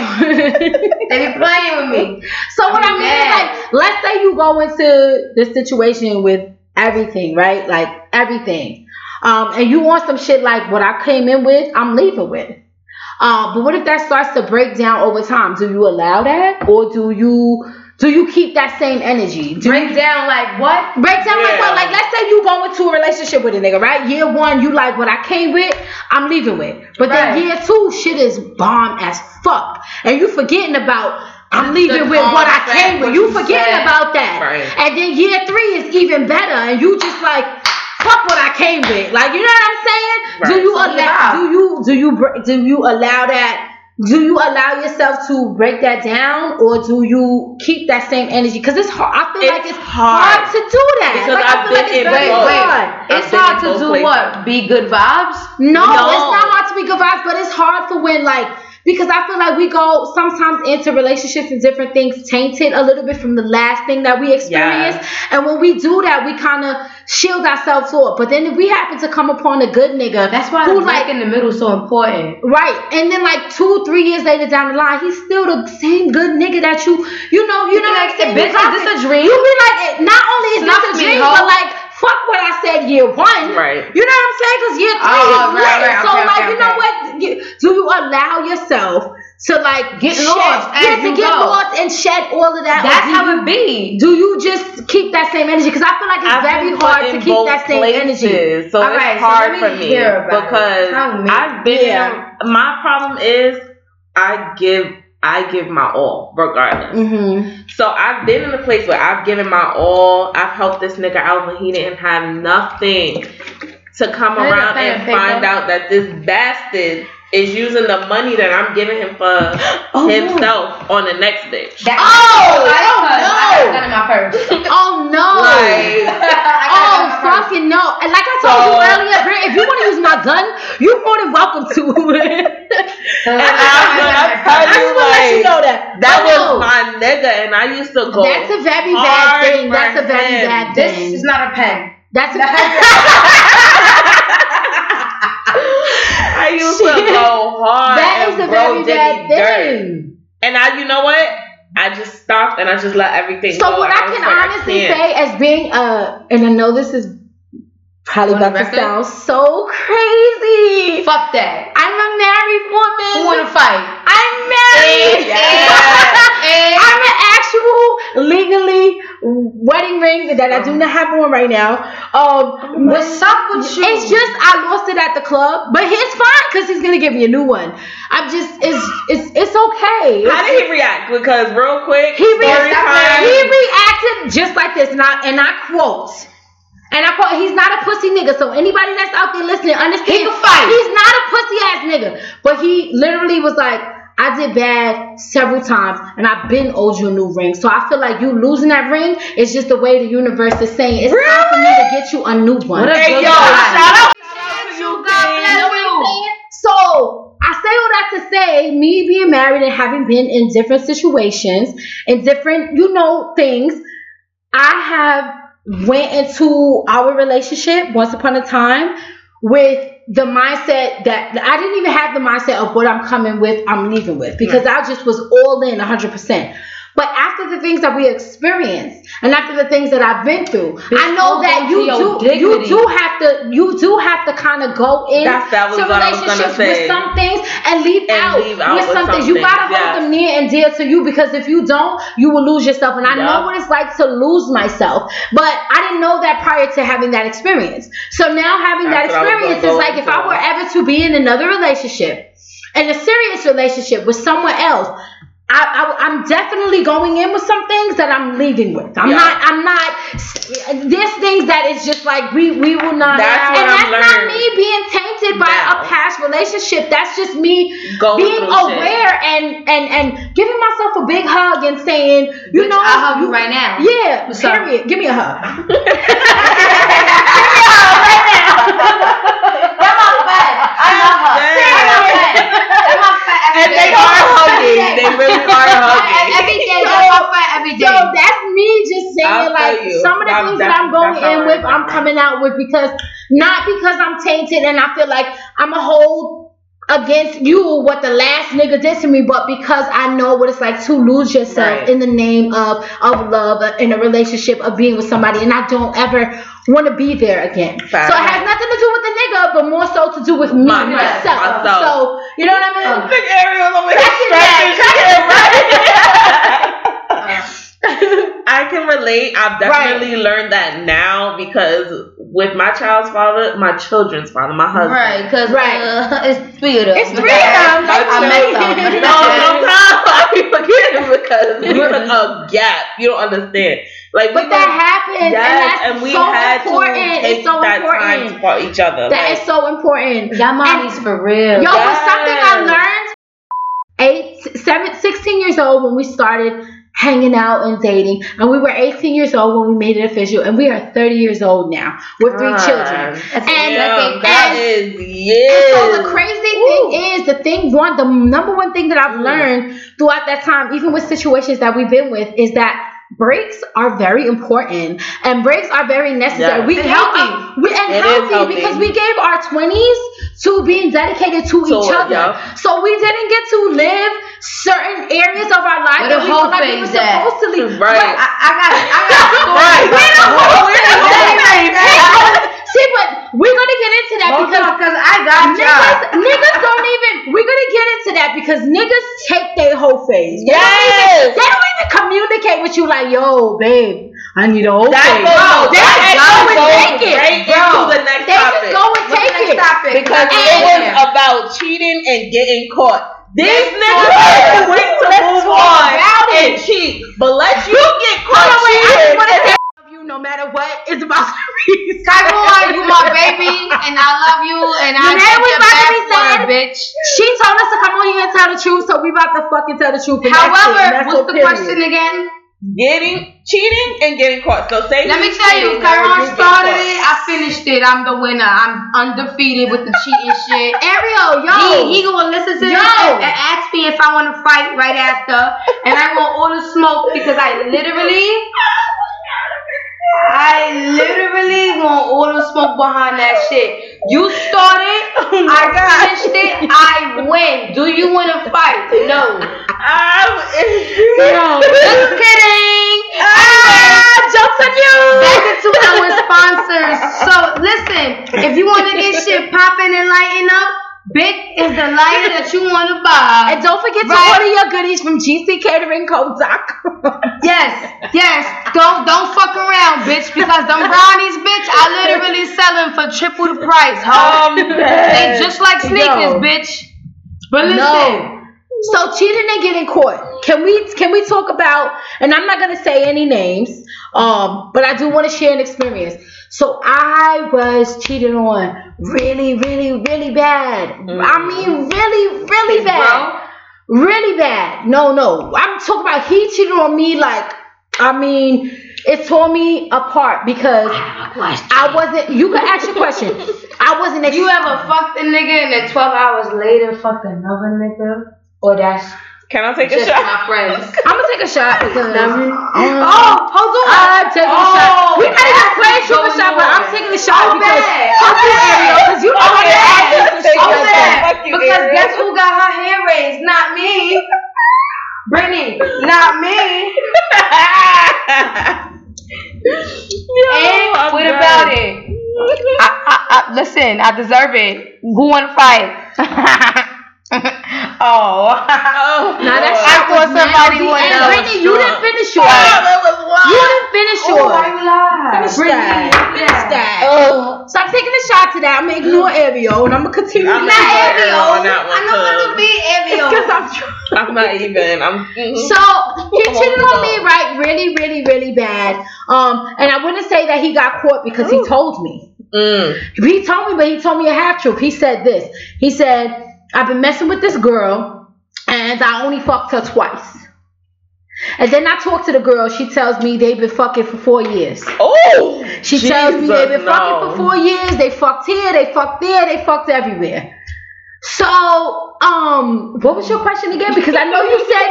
they be playing with me. So what I I mean is like, let's say you go into this situation with everything, right? Like everything. Um, and you want some shit like what I came in with, I'm leaving with. Um, but what if that starts to break down over time? Do you allow that, or do you do you keep that same energy? Do Break down like what? Break down like what? Like let's say you go into a relationship with a nigga, right? Year one, you like what I came with, I'm leaving with. But Right. then year two, shit is bomb as fuck. And you forgetting about I'm leaving with what I came with. You you forgetting said. about that. Right. And then year three is even better. And you just like fuck what I came with. Like you know what I'm saying? Do you So allow do you do you do you allow that do you allow yourself to break that down or do you keep that same energy? Because it's hard. I feel It's like it's hard. hard to do that. Because like, I feel like it's very both. hard. I've It's hard to do places. what? Be good vibes? No, No. it's not hard to be good vibes, but it's hard for when like because I feel like we go sometimes into relationships and different things tainted a little bit from the last thing that we experienced. And when we do that, we kind of shield ourselves off. But then if we happen to come upon a good nigga, That's why who the like in the middle so important. Right, and then like two, three years later down the line, he's still the same good nigga that you, you know, you, You know, like, "Bitch, is this a dream?" You be like, not only is Snuff this a dream, hoe. but like, fuck what I said year one. Right. You know what I'm saying? Because year three Oh, is right, right, so okay, like, okay, you know okay. what? You- Do you allow yourself to like Get shed- lost yeah, to get go. lost and shed all of that? That's how you- it be. Do you just keep that same energy? Because I feel like it's I've very hard to keep that same energy. So All it's right, hard let for me me hear about it. because me. I've been. Yeah. My problem is I give I give my all regardless. Mm-hmm. So I've been in a place where I've given my all. I've helped this nigga out when he didn't have nothing. To come around and and find out that this bastard is using the money that I'm giving him for [gasps] Oh, no. himself on the next bitch. That- Oh, I oh, got- I no. got a in my purse. [laughs] Oh no! Like, [laughs] I got a gun Oh in my purse. [laughs] Oh, fucking no! And like I told So- you earlier, Britt, if you want to use my gun, you're more than welcome to. And I'm gonna tell I you, just want to let you know that. that But no, was my nigga, and I used to go. That's a very bad thing. That's a very him. bad thing. This is not a pen. That's a I used to go hard. that is a very bad thing. And I, you know what? I just stopped and I just let everything So go. what And I can like, honestly can't. say as being a, and I know this is probably about to sound so crazy. Fuck that. I'm a married woman. Who wanna fight? I'm married. [laughs] I'm an actual legally wedding ring that I do not have on right now. Um, What's up with you? It's just I lost it at the club, but he's fine because he's gonna give me a new one. I'm just it's it's it's okay. How did he react? Because real quick, He, story re- time. he reacted just like this, and I and I quote. And I quote, he's not a pussy nigga. So anybody that's out there listening, understand He can fight. He's not a pussy ass nigga. But he literally was like, I did bad several times, and I've been owed you a new ring. So I feel like you losing that ring is just the way the universe is saying it's time for me to get you a new one. What a Hey, yo, shout out to you, King. You know what I'm? So I say all that to say, me being married and having been in different situations and different, you know, things, I have went into our relationship once upon a time with the mindset that I didn't even have the mindset of what I'm coming with, I'm leaving with, because I just was all in 100%. But after the things that we experienced and after the things that I've been through, I know that you do you do have to you do have to kind of go in That's- that to what I was gonna relationships with some things and leave And out leave out with with some some things. You gotta hold them near and dear to you because if you don't, you will lose yourself. And I know what it's like to lose myself, but I didn't know that prior to having that experience. So now having That's that what I was experience is like if. I were ever to be in another relationship, in a serious relationship with someone else. I, I, I'm definitely going in with some things that I'm leaving with. I'm Yeah. not. I'm not. There's things that is just like we we will not. That's and what that's I've not me being tainted by now. a past relationship. That's just me Going being through shit. aware and and and giving myself a big hug and saying, you Bitch, know, I'll hug you right now. Yeah, period. Give me a hug. [laughs] [laughs] and they are [laughs] hugging. They really are hugging. Every day, so, they offer every day. So that's me just saying, like, you. some of the things that I'm going in with, I'm coming out with because not because I'm tainted and I feel like I'm a whole against you what the last nigga did to me, but because I know what it's like to lose yourself Right. in the name of of love uh, in a relationship of being with somebody, and I don't ever want to be there again. So it has nothing to do with the nigga, but more so to do with me My- myself. myself. So you know what I mean? Big Ariel over here. [laughs] I can relate. I've definitely learned that now because with my child's father, my children's father, my husband. Right, because Right. uh, it's three of them. It's three of them. I met them. No, sometimes I be forgetting because we took a gap. You don't understand. Like, But that were- happens, yes, and that's and we so had important. to It's take so that important. time for each other. That like, is so important. Y'all mommies for real. Yo, but something I learned eight, seven, 16 years old when we started hanging out and dating, and we were 18 years old when we made it official, and we are 30 years old now with three God. children. And- Damn, and- that and- is And so the crazy thing is, the thing one, the number one thing that I've learned throughout that time, even with situations that we've been with, is that breaks are very important and breaks are very necessary. We And healthy. we, and healthy, healthy. because we gave our twenties to being dedicated to, each other. yeah. So we didn't get to live certain areas of our life that the we whole felt like we were supposed to live. Right. I, I got, I got. [laughs] Right. We don't that. know where the whole thing is. See, but we're gonna get into that Hold because on, cause I got Niggas, y'all. niggas don't even. We're gonna get into that because niggas take their whole phase. They don't Yes. even, they don't even communicate with you like, yo, babe, I need a whole That phase. goes, they that just go and goes take it. right Bro. into the next They topic. just go and What's take it. topic? because I'm it was about cheating and getting caught. These niggas talk are quick to Let's move on and cheat, but let you get Hold caught on, wait, I just wanna say I love you no matter what. It's about to be. [laughs] Skyboy, you my baby, and I love you, and I You know take what's about to be for said? bitch. She told us to come on here and tell the truth, so we about to fucking tell the truth. and that's it, and However, that's what's the period. question again? Getting cheating and getting caught. So say Let me tell you, Kyron started it. I finished it. I'm the winner. I'm undefeated with the cheating shit. Ariel, yo, He, he gonna listen to Yo. this and, and ask me if I want to fight right after, and I want all the smoke because I literally, I literally want all the smoke behind that shit. You started, [laughs] I finished it, I win. Do you want to fight? No. [laughs] I'm yo, Just kidding. ah, jokes on you. Back into our sponsors. So listen, if you want to get shit popping and lighting up, Bic is the lighter that you want to buy. And don't forget to order your goodies from gckcateringco.com. [laughs] Yes, yes. Don't don't fuck around, bitch, because them brownies, bitch, I literally sell them for triple the price, ho. [laughs] Um, They just like sneakers, Yo. bitch. But listen, No. So cheating and getting caught. Can we can we talk about? And I'm not gonna say any names, um, but I do want to share an experience. So I was cheated on really, really, really bad. I mean, really, really bad. Really bad. No, no. I'm talking about he cheated on me like I mean, it tore me apart because I wasn't you can ask your question. [laughs] I wasn't ex- you ever fucked a nigga and then 12 hours later fucked another nigga? Or that's Can I take a just shot? my friends? [laughs] I'm gonna take a shot because oh, oh, hold on. Uh, I'm taking a shot. Oh, We not even that's playing what's super shot, but I'm taking a shot Oh, because bad. fuck you, Ariel, because you know how to Okay, act I'll some take shit a like shot. that. Because Ariel. guess who got her hair raised? Not me. Brittany, not me. [laughs] and I'm what done. about it? I, I, I, listen, I deserve it. Who want to fight? [laughs] [laughs] oh. Oh, Now that Lord. shot I thought somebody nasty. would And know. Brittany, you didn't finish Oh, yours. that was wild. You didn't finish Oh, yours. why you lie? Finish Brittany, that. Finish that. Oh. So I'm taking a shot to that. I'm gonna ignore Ariel and I'm gonna continue. I'm Not not Evio. on that one, I know what to cuz. be Evio. I'm I'm not even. I'm. So he cheated on me, right? Really, really, really bad. Um, and I wouldn't say that he got caught because he told me. Mm. He told me, but he told me a half truth. He said this. He said, I've been messing with this girl and I only fucked her twice. And then I talk to the girl. She tells me they've been fucking for four years. Oh. She tells me they've been no. fucking for four years. They fucked here, they fucked there, they fucked everywhere. So, um, what was your question again? Because I know you said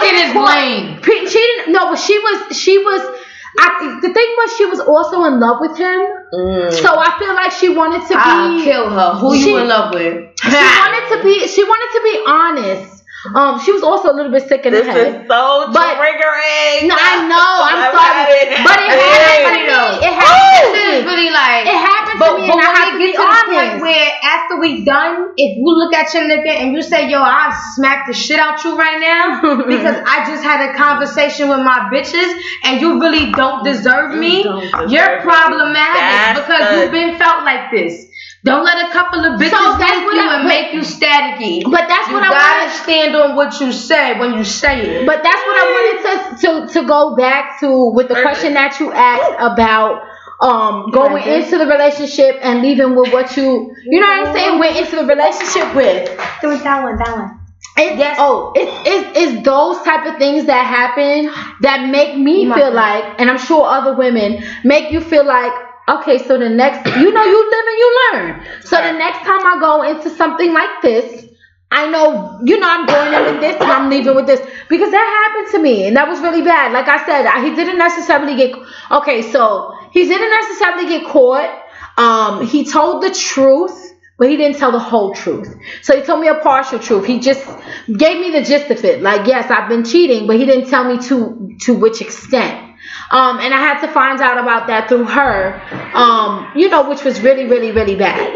cheating is lame. Didn't. No, but she was. She was. I think the thing was she was also in love with him, Mm. so I feel like she wanted to I'll be. kill her. Who She- you in love with? She [laughs] wanted to be. She wanted to be honest. Um, she was also a little bit sick in this the head. This is so But- triggering. No, I know. I'm I've sorry, it but it happen. happened to me. It happened to This is me. really like. It happened But, to me, but and I when have to get be to the point where after we done, if you look at your nigga and you say, "Yo, I smack the shit out you right now," [laughs] because I just had a conversation with my bitches and you really don't deserve me, don't deserve you're problematic That's because the- you've been felt like this. Don't let a couple of bitches So that's make what you I- and but- make you staticky. But that's you what I gotta wanted. stand on what you say when you say it. But that's what I wanted to to to go back to with the question that you asked about um going like into the relationship and leaving with what you you know what I'm saying went into the relationship with. do it that one, that one. It's, Yes. Oh, it's, it's, it's those type of things that happen that make me You feel might- like, and I'm sure other women make you feel like, okay, so the next, you know, you live and you learn. So the next time I go into something like this, I know, you know, I'm going in with this and I'm leaving with this because that happened to me and that was really bad. Like I said, I, he didn't necessarily get, okay, so he didn't necessarily get caught. Um, he told the truth but he didn't tell the whole truth. So he told me a partial truth. He just gave me the gist of it. Like, yes, I've been cheating, but he didn't tell me to to which extent. Um, and I had to find out about that through her. Um, you know, which was really, really, really bad.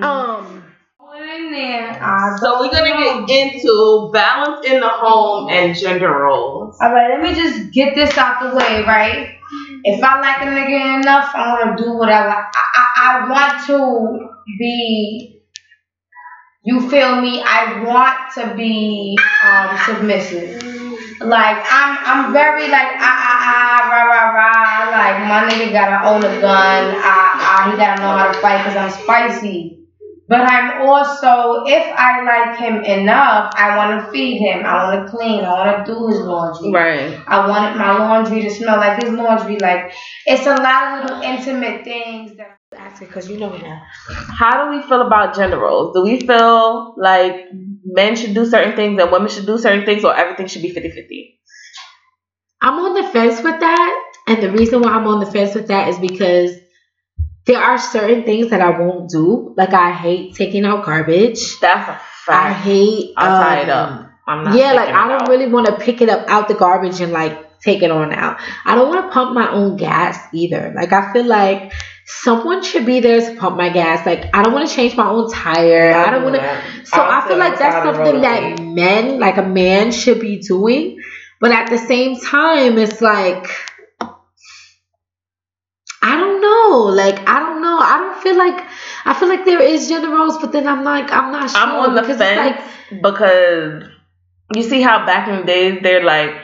Um, in there. I So we're gonna get into balance in the home and gender roles. All right, let me just get this out the way, right? If I like a nigga enough, I'm gonna do whatever. I, I, I want to be. You feel me? I want to be um, submissive. Like I'm, I'm very like ah ah ah rah rah rah. Like my nigga gotta own a gun. Ah ah, he gotta know how to fight because I'm spicy. But I'm also, if I like him enough, I want to feed him. I want to clean. I want to do his laundry. Right. I wanted my laundry to smell like his laundry. Like it's a lot of little intimate things that. because you know me now. How do we feel about gender roles? Do we feel like men should do certain things and women should do certain things or everything should be 50-50? I'm on the fence with that, and the reason why I'm on the fence with that is because there are certain things that I won't do. Like I hate taking out garbage. That's a fact. hate. I'll tie it um, up. I'm not yeah, like I don't out. really want to pick it up out the garbage and like take it on out. I don't want to pump my own gas either. Like I feel like someone should be there to pump my gas. Like I don't want to change my own tire. I don't want to. So I feel like that's something that men, like a man, should be doing. But at the same time, it's like I don't know. Like I don't know. I don't feel like I feel like there is gender roles, but then I'm like I'm not sure I'm on the fence like because you see how back in the days they're like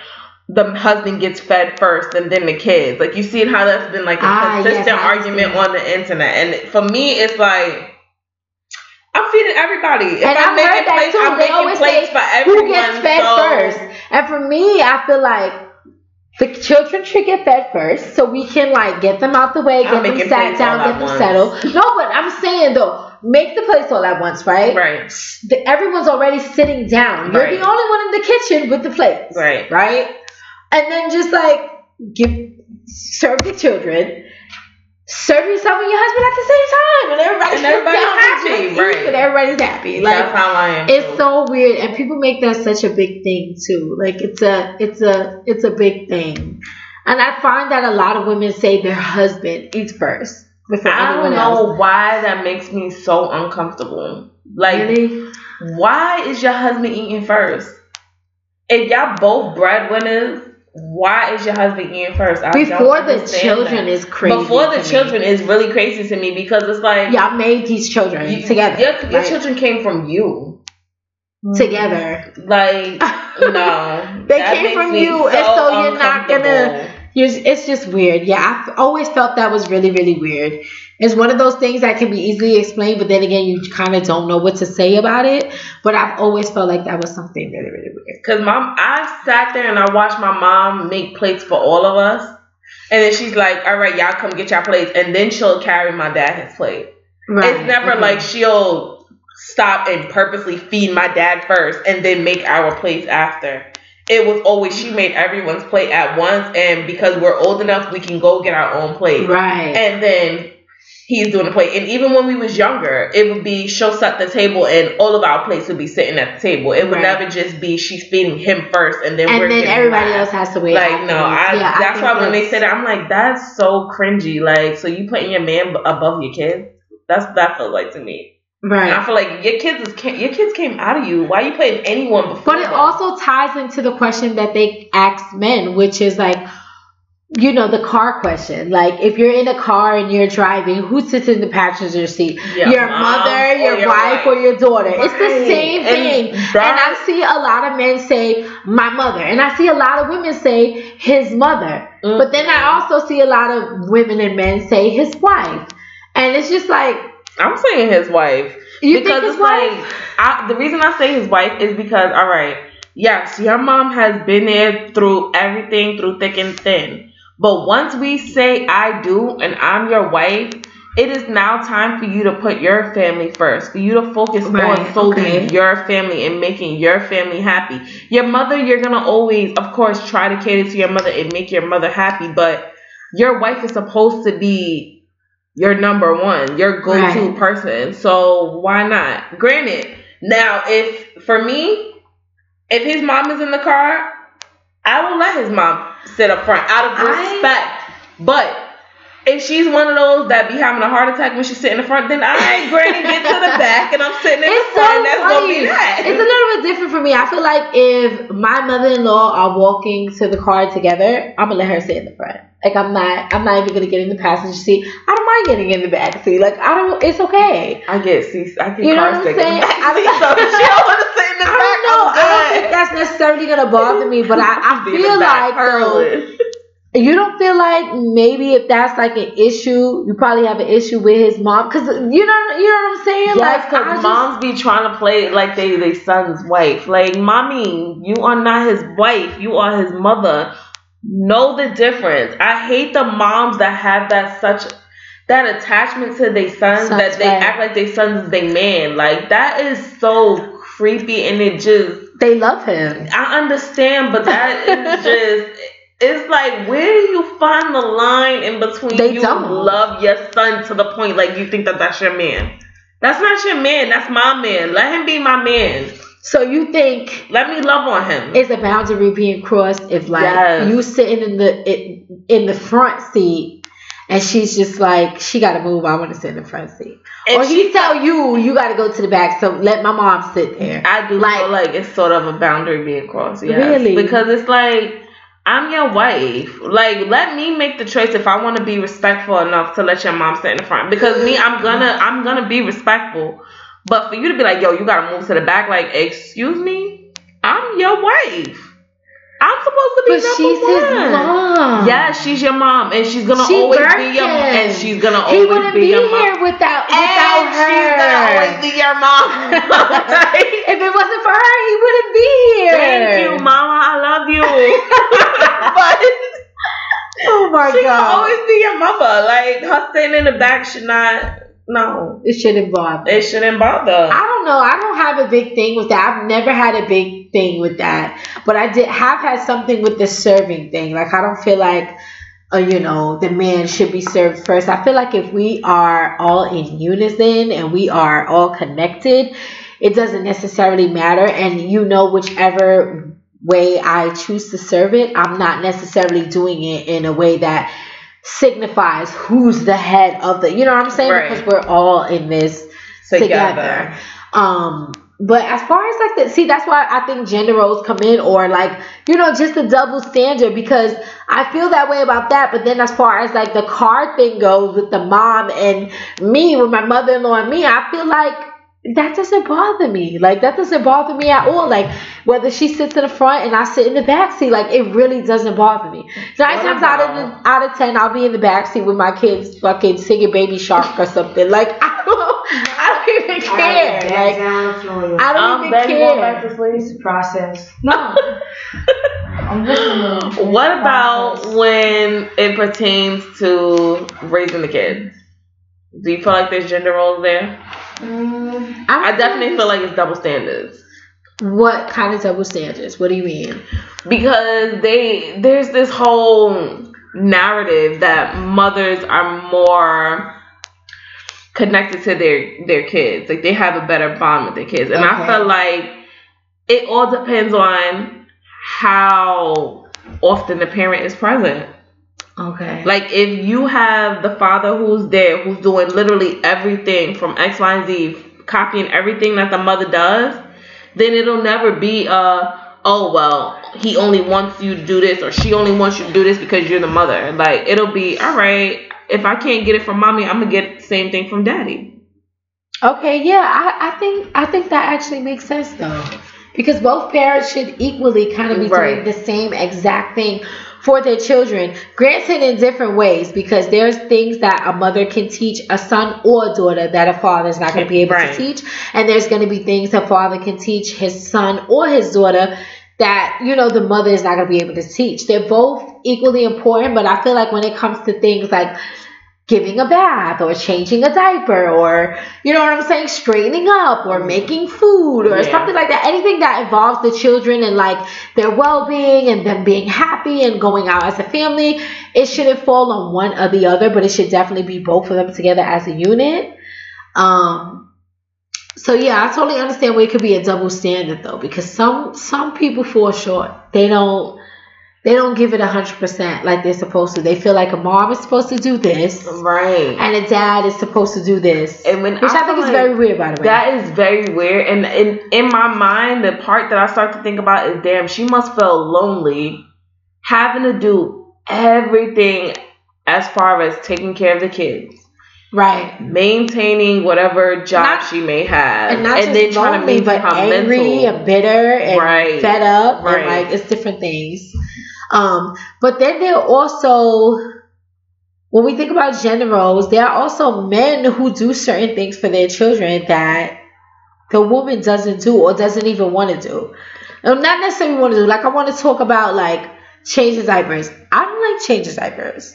the husband gets fed first and then the kids. Like you see how that's been like a Ah, consistent I argument on the internet. And for me it's like I'm feeding everybody. If And I'm I've making heard that plates, too. I'm They making plates for everyone. who gets fed so first? And for me, I feel like the children should get fed first, so we can like get them out the way, I'm get them sat down, get them once. settled. No, but I'm saying though, make the place all at once, right? Right. The- everyone's already sitting down. You're Right. the only one in the kitchen with the plates, Right. Right? And then just like give serve the children. Serve yourself and your husband at the same time, and everybody's, And everybody's happy, right. And everybody's happy. Like that's how I am. it's too. so weird and people make that such a big thing too like it's a it's a it's a big thing and i find that a lot of women say their husband eats first before I don't else know why that makes me so uncomfortable. Like really why is your husband eating first? If y'all both breadwinners, why is your husband in first? I before the children that. is crazy Before the to me. children is really crazy to me because it's like y'all made these children you- together Your, your like, children came from you. together Like [laughs] no, They came from you, and so you're not gonna- You're- it's just weird yeah i've always felt that was really really weird it's one of those things that can be easily explained but then again you kind of don't know what to say about it but i've always felt like that was something really really weird Cause mom, I sat there and I watched my mom make plates for all of us, and then she's like, "All right, y'all come get your plates," and then she'll carry my dad his plate. Right. It's never okay. like she'll stop and purposely feed my dad first and then make our plates after. it was always she made everyone's plate at once, and because we're old enough, we can go get our own plate. Right. And then he's doing the plate. And even when we was younger, it would be she'll set the table and all of our plates would be sitting at the table. It would Right. never just be she's feeding him first and then and we're then everybody else has to wait. Like no, I. Yeah, that's think why when they say that, I'm like, that's so cringy. Like, so you putting your man above your kids? That's what that feels like to me. And I feel like your kids is your kids came out of you. Why are you putting anyone before? But it them? also ties into the question that they ask men, which is like, you know, the car question. Like, if you're in a car and you're driving, who sits in the passenger seat? Your your mother, your, your wife, wife. or your daughter. It's the same And thing. And, that- I see a lot of men say, my mother. And I see a lot of women say, his mother. But then I Mm-hmm. also see a lot of women and men say, his wife. And it's just like, I'm saying his wife. you because think his it's wife? like I, the reason I say his wife is because all right, yes, your mom has been there through everything, through thick and thin. But once we say I do and I'm your wife, it is now time for you to put your family first, for you to focus Right, on solely okay. your family and making your family happy. Your mother, you're gonna always, of course, try to cater to your mother and make your mother happy, but your wife is supposed to be your number one, your go-to Right. person. So why not? Granted, now if for me, if his mom is in the car, I will let his mom sit up front out of I- respect. But if she's one of those that be having a heart attack when she's sitting in the front, then I granny get to the back and I'm sitting in It's the front. so and that's gonna funny. be that. It's a little bit different for me. I feel like if my mother-in-law are walking to the car together, I'm gonna let her sit in the front. Like I'm not, I'm not even gonna get in the passenger seat. I don't mind getting in the back seat. Like I don't, it's okay. I get see, I get You know car what I'm sick in the back I- seat, so she don't want to sit in the I back. don't know. I'm don't think that's necessarily gonna bother me, but I, I [laughs] Be in the feel like though, you don't feel like maybe if that's like an issue, you probably have an issue with his mom, because you know, you know what I'm saying? Yes, like I because just- moms be trying to play like they they son's wife. Like, mommy, you are not his wife. You are his mother. Know the difference. I hate the moms that have that such that attachment to their sons Sons, that they right. act like their son's is their man. Like that is so creepy and it just they love him. I understand, but that is [laughs] just it's like where do you find the line in between They you don't. love your son to the point like you think that that's your man? That's not your man. That's my man. Let him be my man. So you think Let me love on him. is a boundary being crossed if like Yes. you sitting in the in, in the front seat and she's just like she got to move I want to sit in the front seat If or she he tell you you got to go to the back so let my mom sit there I do Like- feel like it's sort of a boundary being crossed. Yes. Really? Because it's like I'm your wife. Like, let me make the choice if I want to be respectful enough to let your mom sit in the front. Because me, I'm gonna, I'm gonna be respectful. But for you to be like, yo, you gotta move to the back. Like, excuse me, I'm your wife. I'm supposed to be but number she's one. his mom Yeah, she's your mom, and she's gonna She always be your, him. and she's gonna he always wouldn't be, be, your mom. here without without and her she's gonna always be your mom. [laughs] [laughs] If it wasn't for her he wouldn't be here Thank you, Mama. I love you. [laughs] but oh my she god will always be your mother. Like her sitting in the back should not. No, it shouldn't bother it shouldn't bother. I don't know. I don't have a big thing with that. I've never had a big thing with that. But I did have had something with the serving thing. Like I don't feel like uh, you know, the man should be served first. I feel like if we are all in unison and we are all connected, it doesn't necessarily matter. And you know, whichever way I choose to serve it, I'm not necessarily doing it in a way that signifies who's the head of the, you know what I'm saying? Right. Because we're all in this together. Um, but as far as like the see, that's why I think gender roles come in, or like you know, just the double standard because I feel that way about that. But then as far as like the car thing goes with the mom and me, with my mother in law and me, I feel like that doesn't bother me. Like that doesn't bother me at all. Like whether she sits in the front and I sit in the back seat, like it really doesn't bother me. Nine What times out of the, out of ten, I'll be in the back seat with my kids, fucking singing Baby Shark or something. Like [laughs] I don't, I don't even care. Like I don't Um, even Betty going back care. to sleep. It's a process. No. I'm listening. [laughs] What about when it pertains to raising the kids? Do you feel like there's gender roles there? Mm, I definitely feel like it's double standards. What kind of double standards? What do you mean? because they there's this whole narrative that mothers are more connected to their their kids like they have a better bond with their kids and i feel like it all depends on how often the parent is present Okay. like if you have the father who's there who's doing literally everything from x y and z copying everything that the mother does then it'll never be a oh well he only wants you to do this or she only wants you to do this because you're the mother like it'll be all right if i can't get it from mommy i'm gonna get the same thing from daddy Okay, yeah, I, I think I think that actually makes sense though. Because both parents should equally kind of be Right. doing the same exact thing for their children. Granted in different ways, because there's things that a mother can teach a son or a daughter that a father is not going to be able Right. to teach. And there's going to be things a father can teach his son or his daughter that, you know, the mother is not going to be able to teach. They're both equally important, but I feel like when it comes to things like giving a bath or changing a diaper or you know what I'm saying straightening up or making food or Yeah. something like that. Anything that involves the children and like their well-being and them being happy and going out as a family it shouldn't fall on one or the other but it should definitely be both of them together as a unit. Um so yeah I totally understand where it could be a double standard though because some some people fall short. They don't they don't give it a hundred percent like they're supposed to. They feel like a mom is supposed to do this, right and a dad is supposed to do this, and when which I, think feel is like- very weird, by the way. That is very weird. And in in my mind, the part that I start to think about is damn, she must feel lonely having to do everything as far as taking care of the kids, right, maintaining whatever job Not- she may have, and not then just lonely, but angry mental. and bitter and Right. fed up, Right. and like it's different things. Um, but then there are also. When we think about gender roles, there are also men who do certain things for their children that the woman doesn't do or doesn't even want to do. Um, not necessarily want to do. Like I want to talk about like changing diapers. I don't like changing diapers.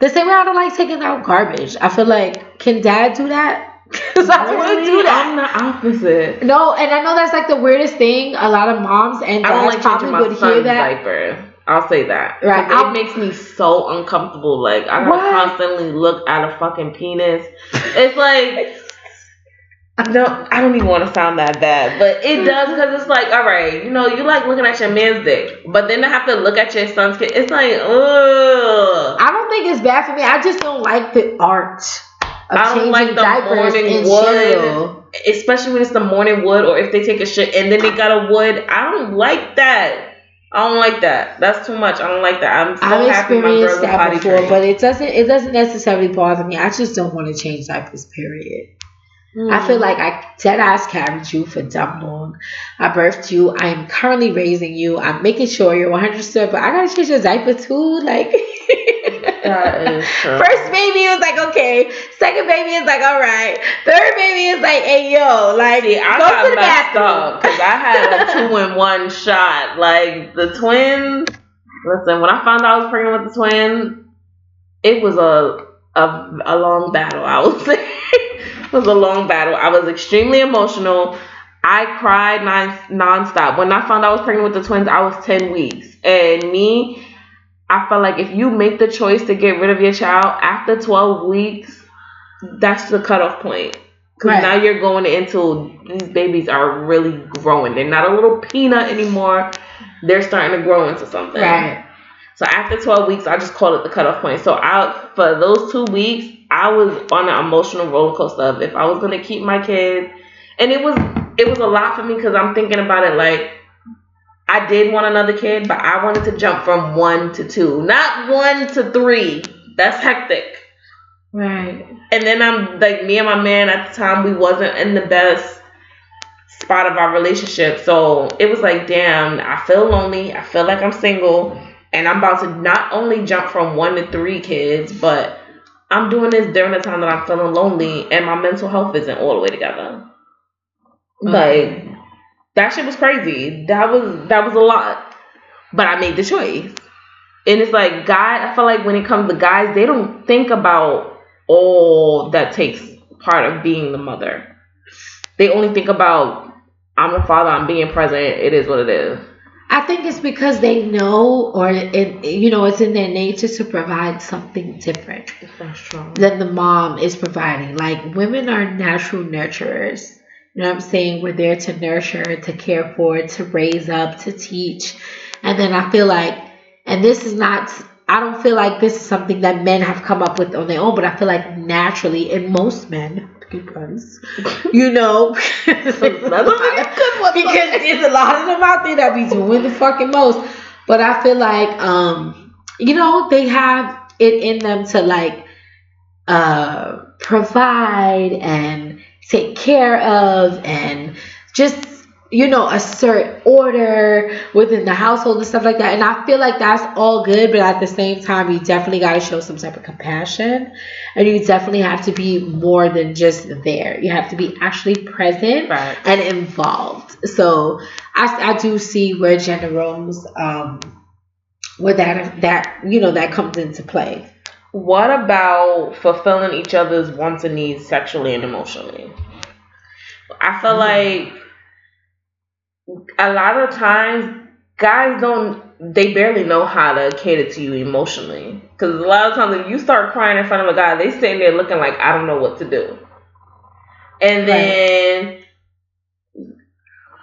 The same way I don't like taking out garbage. I feel like can dad do that? [laughs] Because I don't want to do that. I'm the opposite. No, and I know that's like the weirdest thing. A lot of moms and dads like probably would hear that. diaper. I'll say that. Right, It makes me so uncomfortable. Like I gotta constantly look at a fucking penis. It's like [laughs] no, I don't even want to sound that bad, but it does because it's like, all right, you know, you like looking at your man's dick, but then to have to look at your son's kid, it's like, ugh. I don't think it's bad for me. I just don't like the art of I don't like the diapers morning wood. Especially when it's the morning wood, or if they take a shit and then they got a wood. I don't like that. I don't like that. That's too much. I don't like that. I'm so I've happy my experienced that before, trained. but it doesn't it doesn't necessarily bother me. I just don't want to change diapers. Period. I feel hmm. like I dead ass carried you for dumb long. I birthed you. I am currently raising you. I'm making sure you're 100 percent. But I gotta change your diaper too. Like [laughs] That is [laughs] true. first baby was like okay. Second baby is like all right. Third baby is like hey yo like See, I go to the messed bathroom. because I had a [laughs] two in one shot. Like the twins. Listen, when I found out I was pregnant with the twins, it was a a, a long battle. I would [laughs] say it was a long battle. I was extremely emotional. I cried non nonstop. When I found out I was pregnant with the twins, I was ten weeks, and me. I felt like if you make the choice to get rid of your child after 12 weeks, that's the cutoff point. Because Right. now you're going into these babies are really growing. They're not a little peanut anymore. They're starting to grow into something. Right. So after 12 weeks, I just call it the cutoff point. So I, for those two weeks, I was on an emotional roller coaster of if I was gonna keep my kid, and it was it was a lot for me because I'm thinking about it like I did want another kid, but I wanted to jump from one to two, not one to three. That's hectic. Right. And then I'm like me and my man at the time we wasn't in the best spot of our relationship. So it was like, damn, I feel lonely. I feel like I'm single. And I'm about to not only jump from one to three kids, but I'm doing this during the time that I'm feeling lonely and my mental health isn't all the way together. Like that shit was crazy. That was that was a lot. But I made the choice. And it's like God, I feel like when it comes to guys, they don't think about all that takes part of being the mother. They only think about I'm a father. I'm being present. It is what it is. I think it's because they know, or it, you know, it's in their nature to provide something different than the mom is providing. Like women are natural nurturers. You know what I'm saying? We're there to nurture, to care for, to raise up, to teach. And then I feel like, and this is not, I don't feel like this is something that men have come up with on their own, but I feel like naturally, in most men, [laughs] you know, [laughs] because there's a lot of them out there that be doing the fucking most. But I feel like, um, you know, they have it in them to like, uh, provide and take care of and just you know assert order within the household and stuff like that. And i feel like that's all good but at the same time you definitely got to show some type of compassion. And you definitely have to be more than just there. You have to be actually present Right. and involved. So i, I do see where gender roles um where that that you know that comes into play What about fulfilling each other's wants and needs sexually and emotionally? I feel like a lot of times guys don't they barely know how to cater to you emotionally. Because a lot of times if you start crying in front of a guy they sitting there looking like i don't know what to do. And then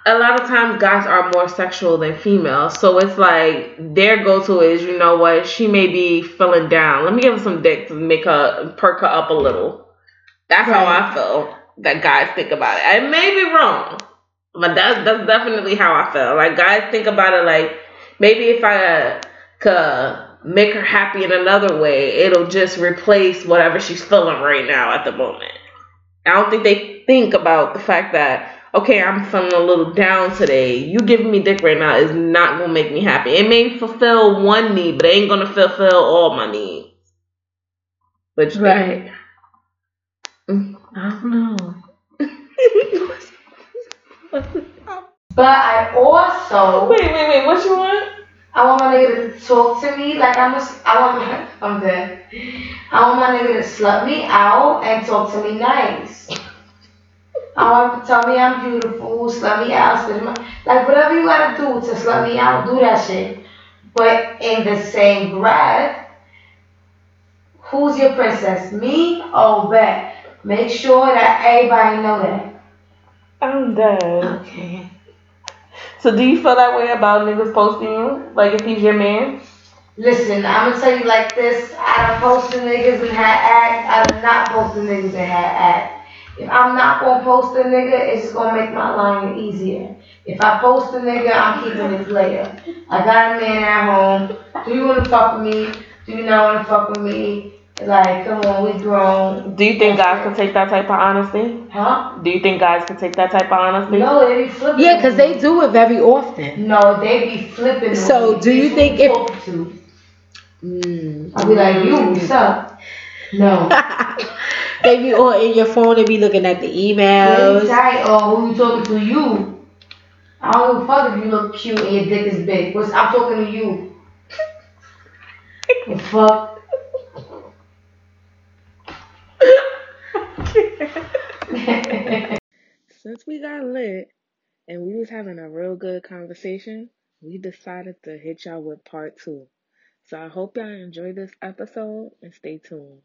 a lot of times guys are more sexual than females. So it's like their go-to is you know what she may be feeling down. Let me give her some dick to make her perk her up a little. That's how i feel that guys think about it. I may be wrong but that's that's definitely how I feel. Like guys think about it like maybe if I uh, could make her happy in another way, it'll just replace whatever she's feeling right now at the moment. I don't think they think about the fact that okay, I'm feeling a little down today. You giving me dick right now is not gonna make me happy. It may fulfill one need, but it ain't gonna fulfill all my needs. Which right Mm. i don't know [laughs] But I also wait, wait, wait. What you want? I want my nigga to talk to me like I'm a, I want my, [laughs] I'm dead. I want my nigga to slut me out and talk to me nice. I want to tell me I'm beautiful, slut me out, spit my, like whatever you gotta do to slut me out, do that shit. But in the same breath, who's your princess? Me or Bet? Make sure that everybody know that. I'm dead. okay So do you feel that way about niggas posting you? Like if he's your man? Listen, I'm gonna tell you like this. I done posted niggas and had act. I done not posted niggas and had acts. If I'm not gonna post a nigga, it's just gonna make my line easier. If I post a nigga, I'm keeping it later. I got a man at home. Do you wanna fuck with me? Do you not wanna fuck with me? Like, come on, we grown. Do you think guys can take that type of honesty? Huh? Do you think guys can take that type of honesty? No, they be flipping. yeah because they do it very often No, they be flipping. So, do you think you if- to? mm. I'll be like, you, what's up? No. [laughs] they be all in your phone they be looking at the emails tight, or who you talking to? You. I don't give a fuck if you look cute and your dick is big. What's, I'm talking to you. the fuck? [laughs] Since we got lit and we was having a real good conversation, we decided to hit y'all with part two. So I hope y'all enjoy this episode and stay tuned.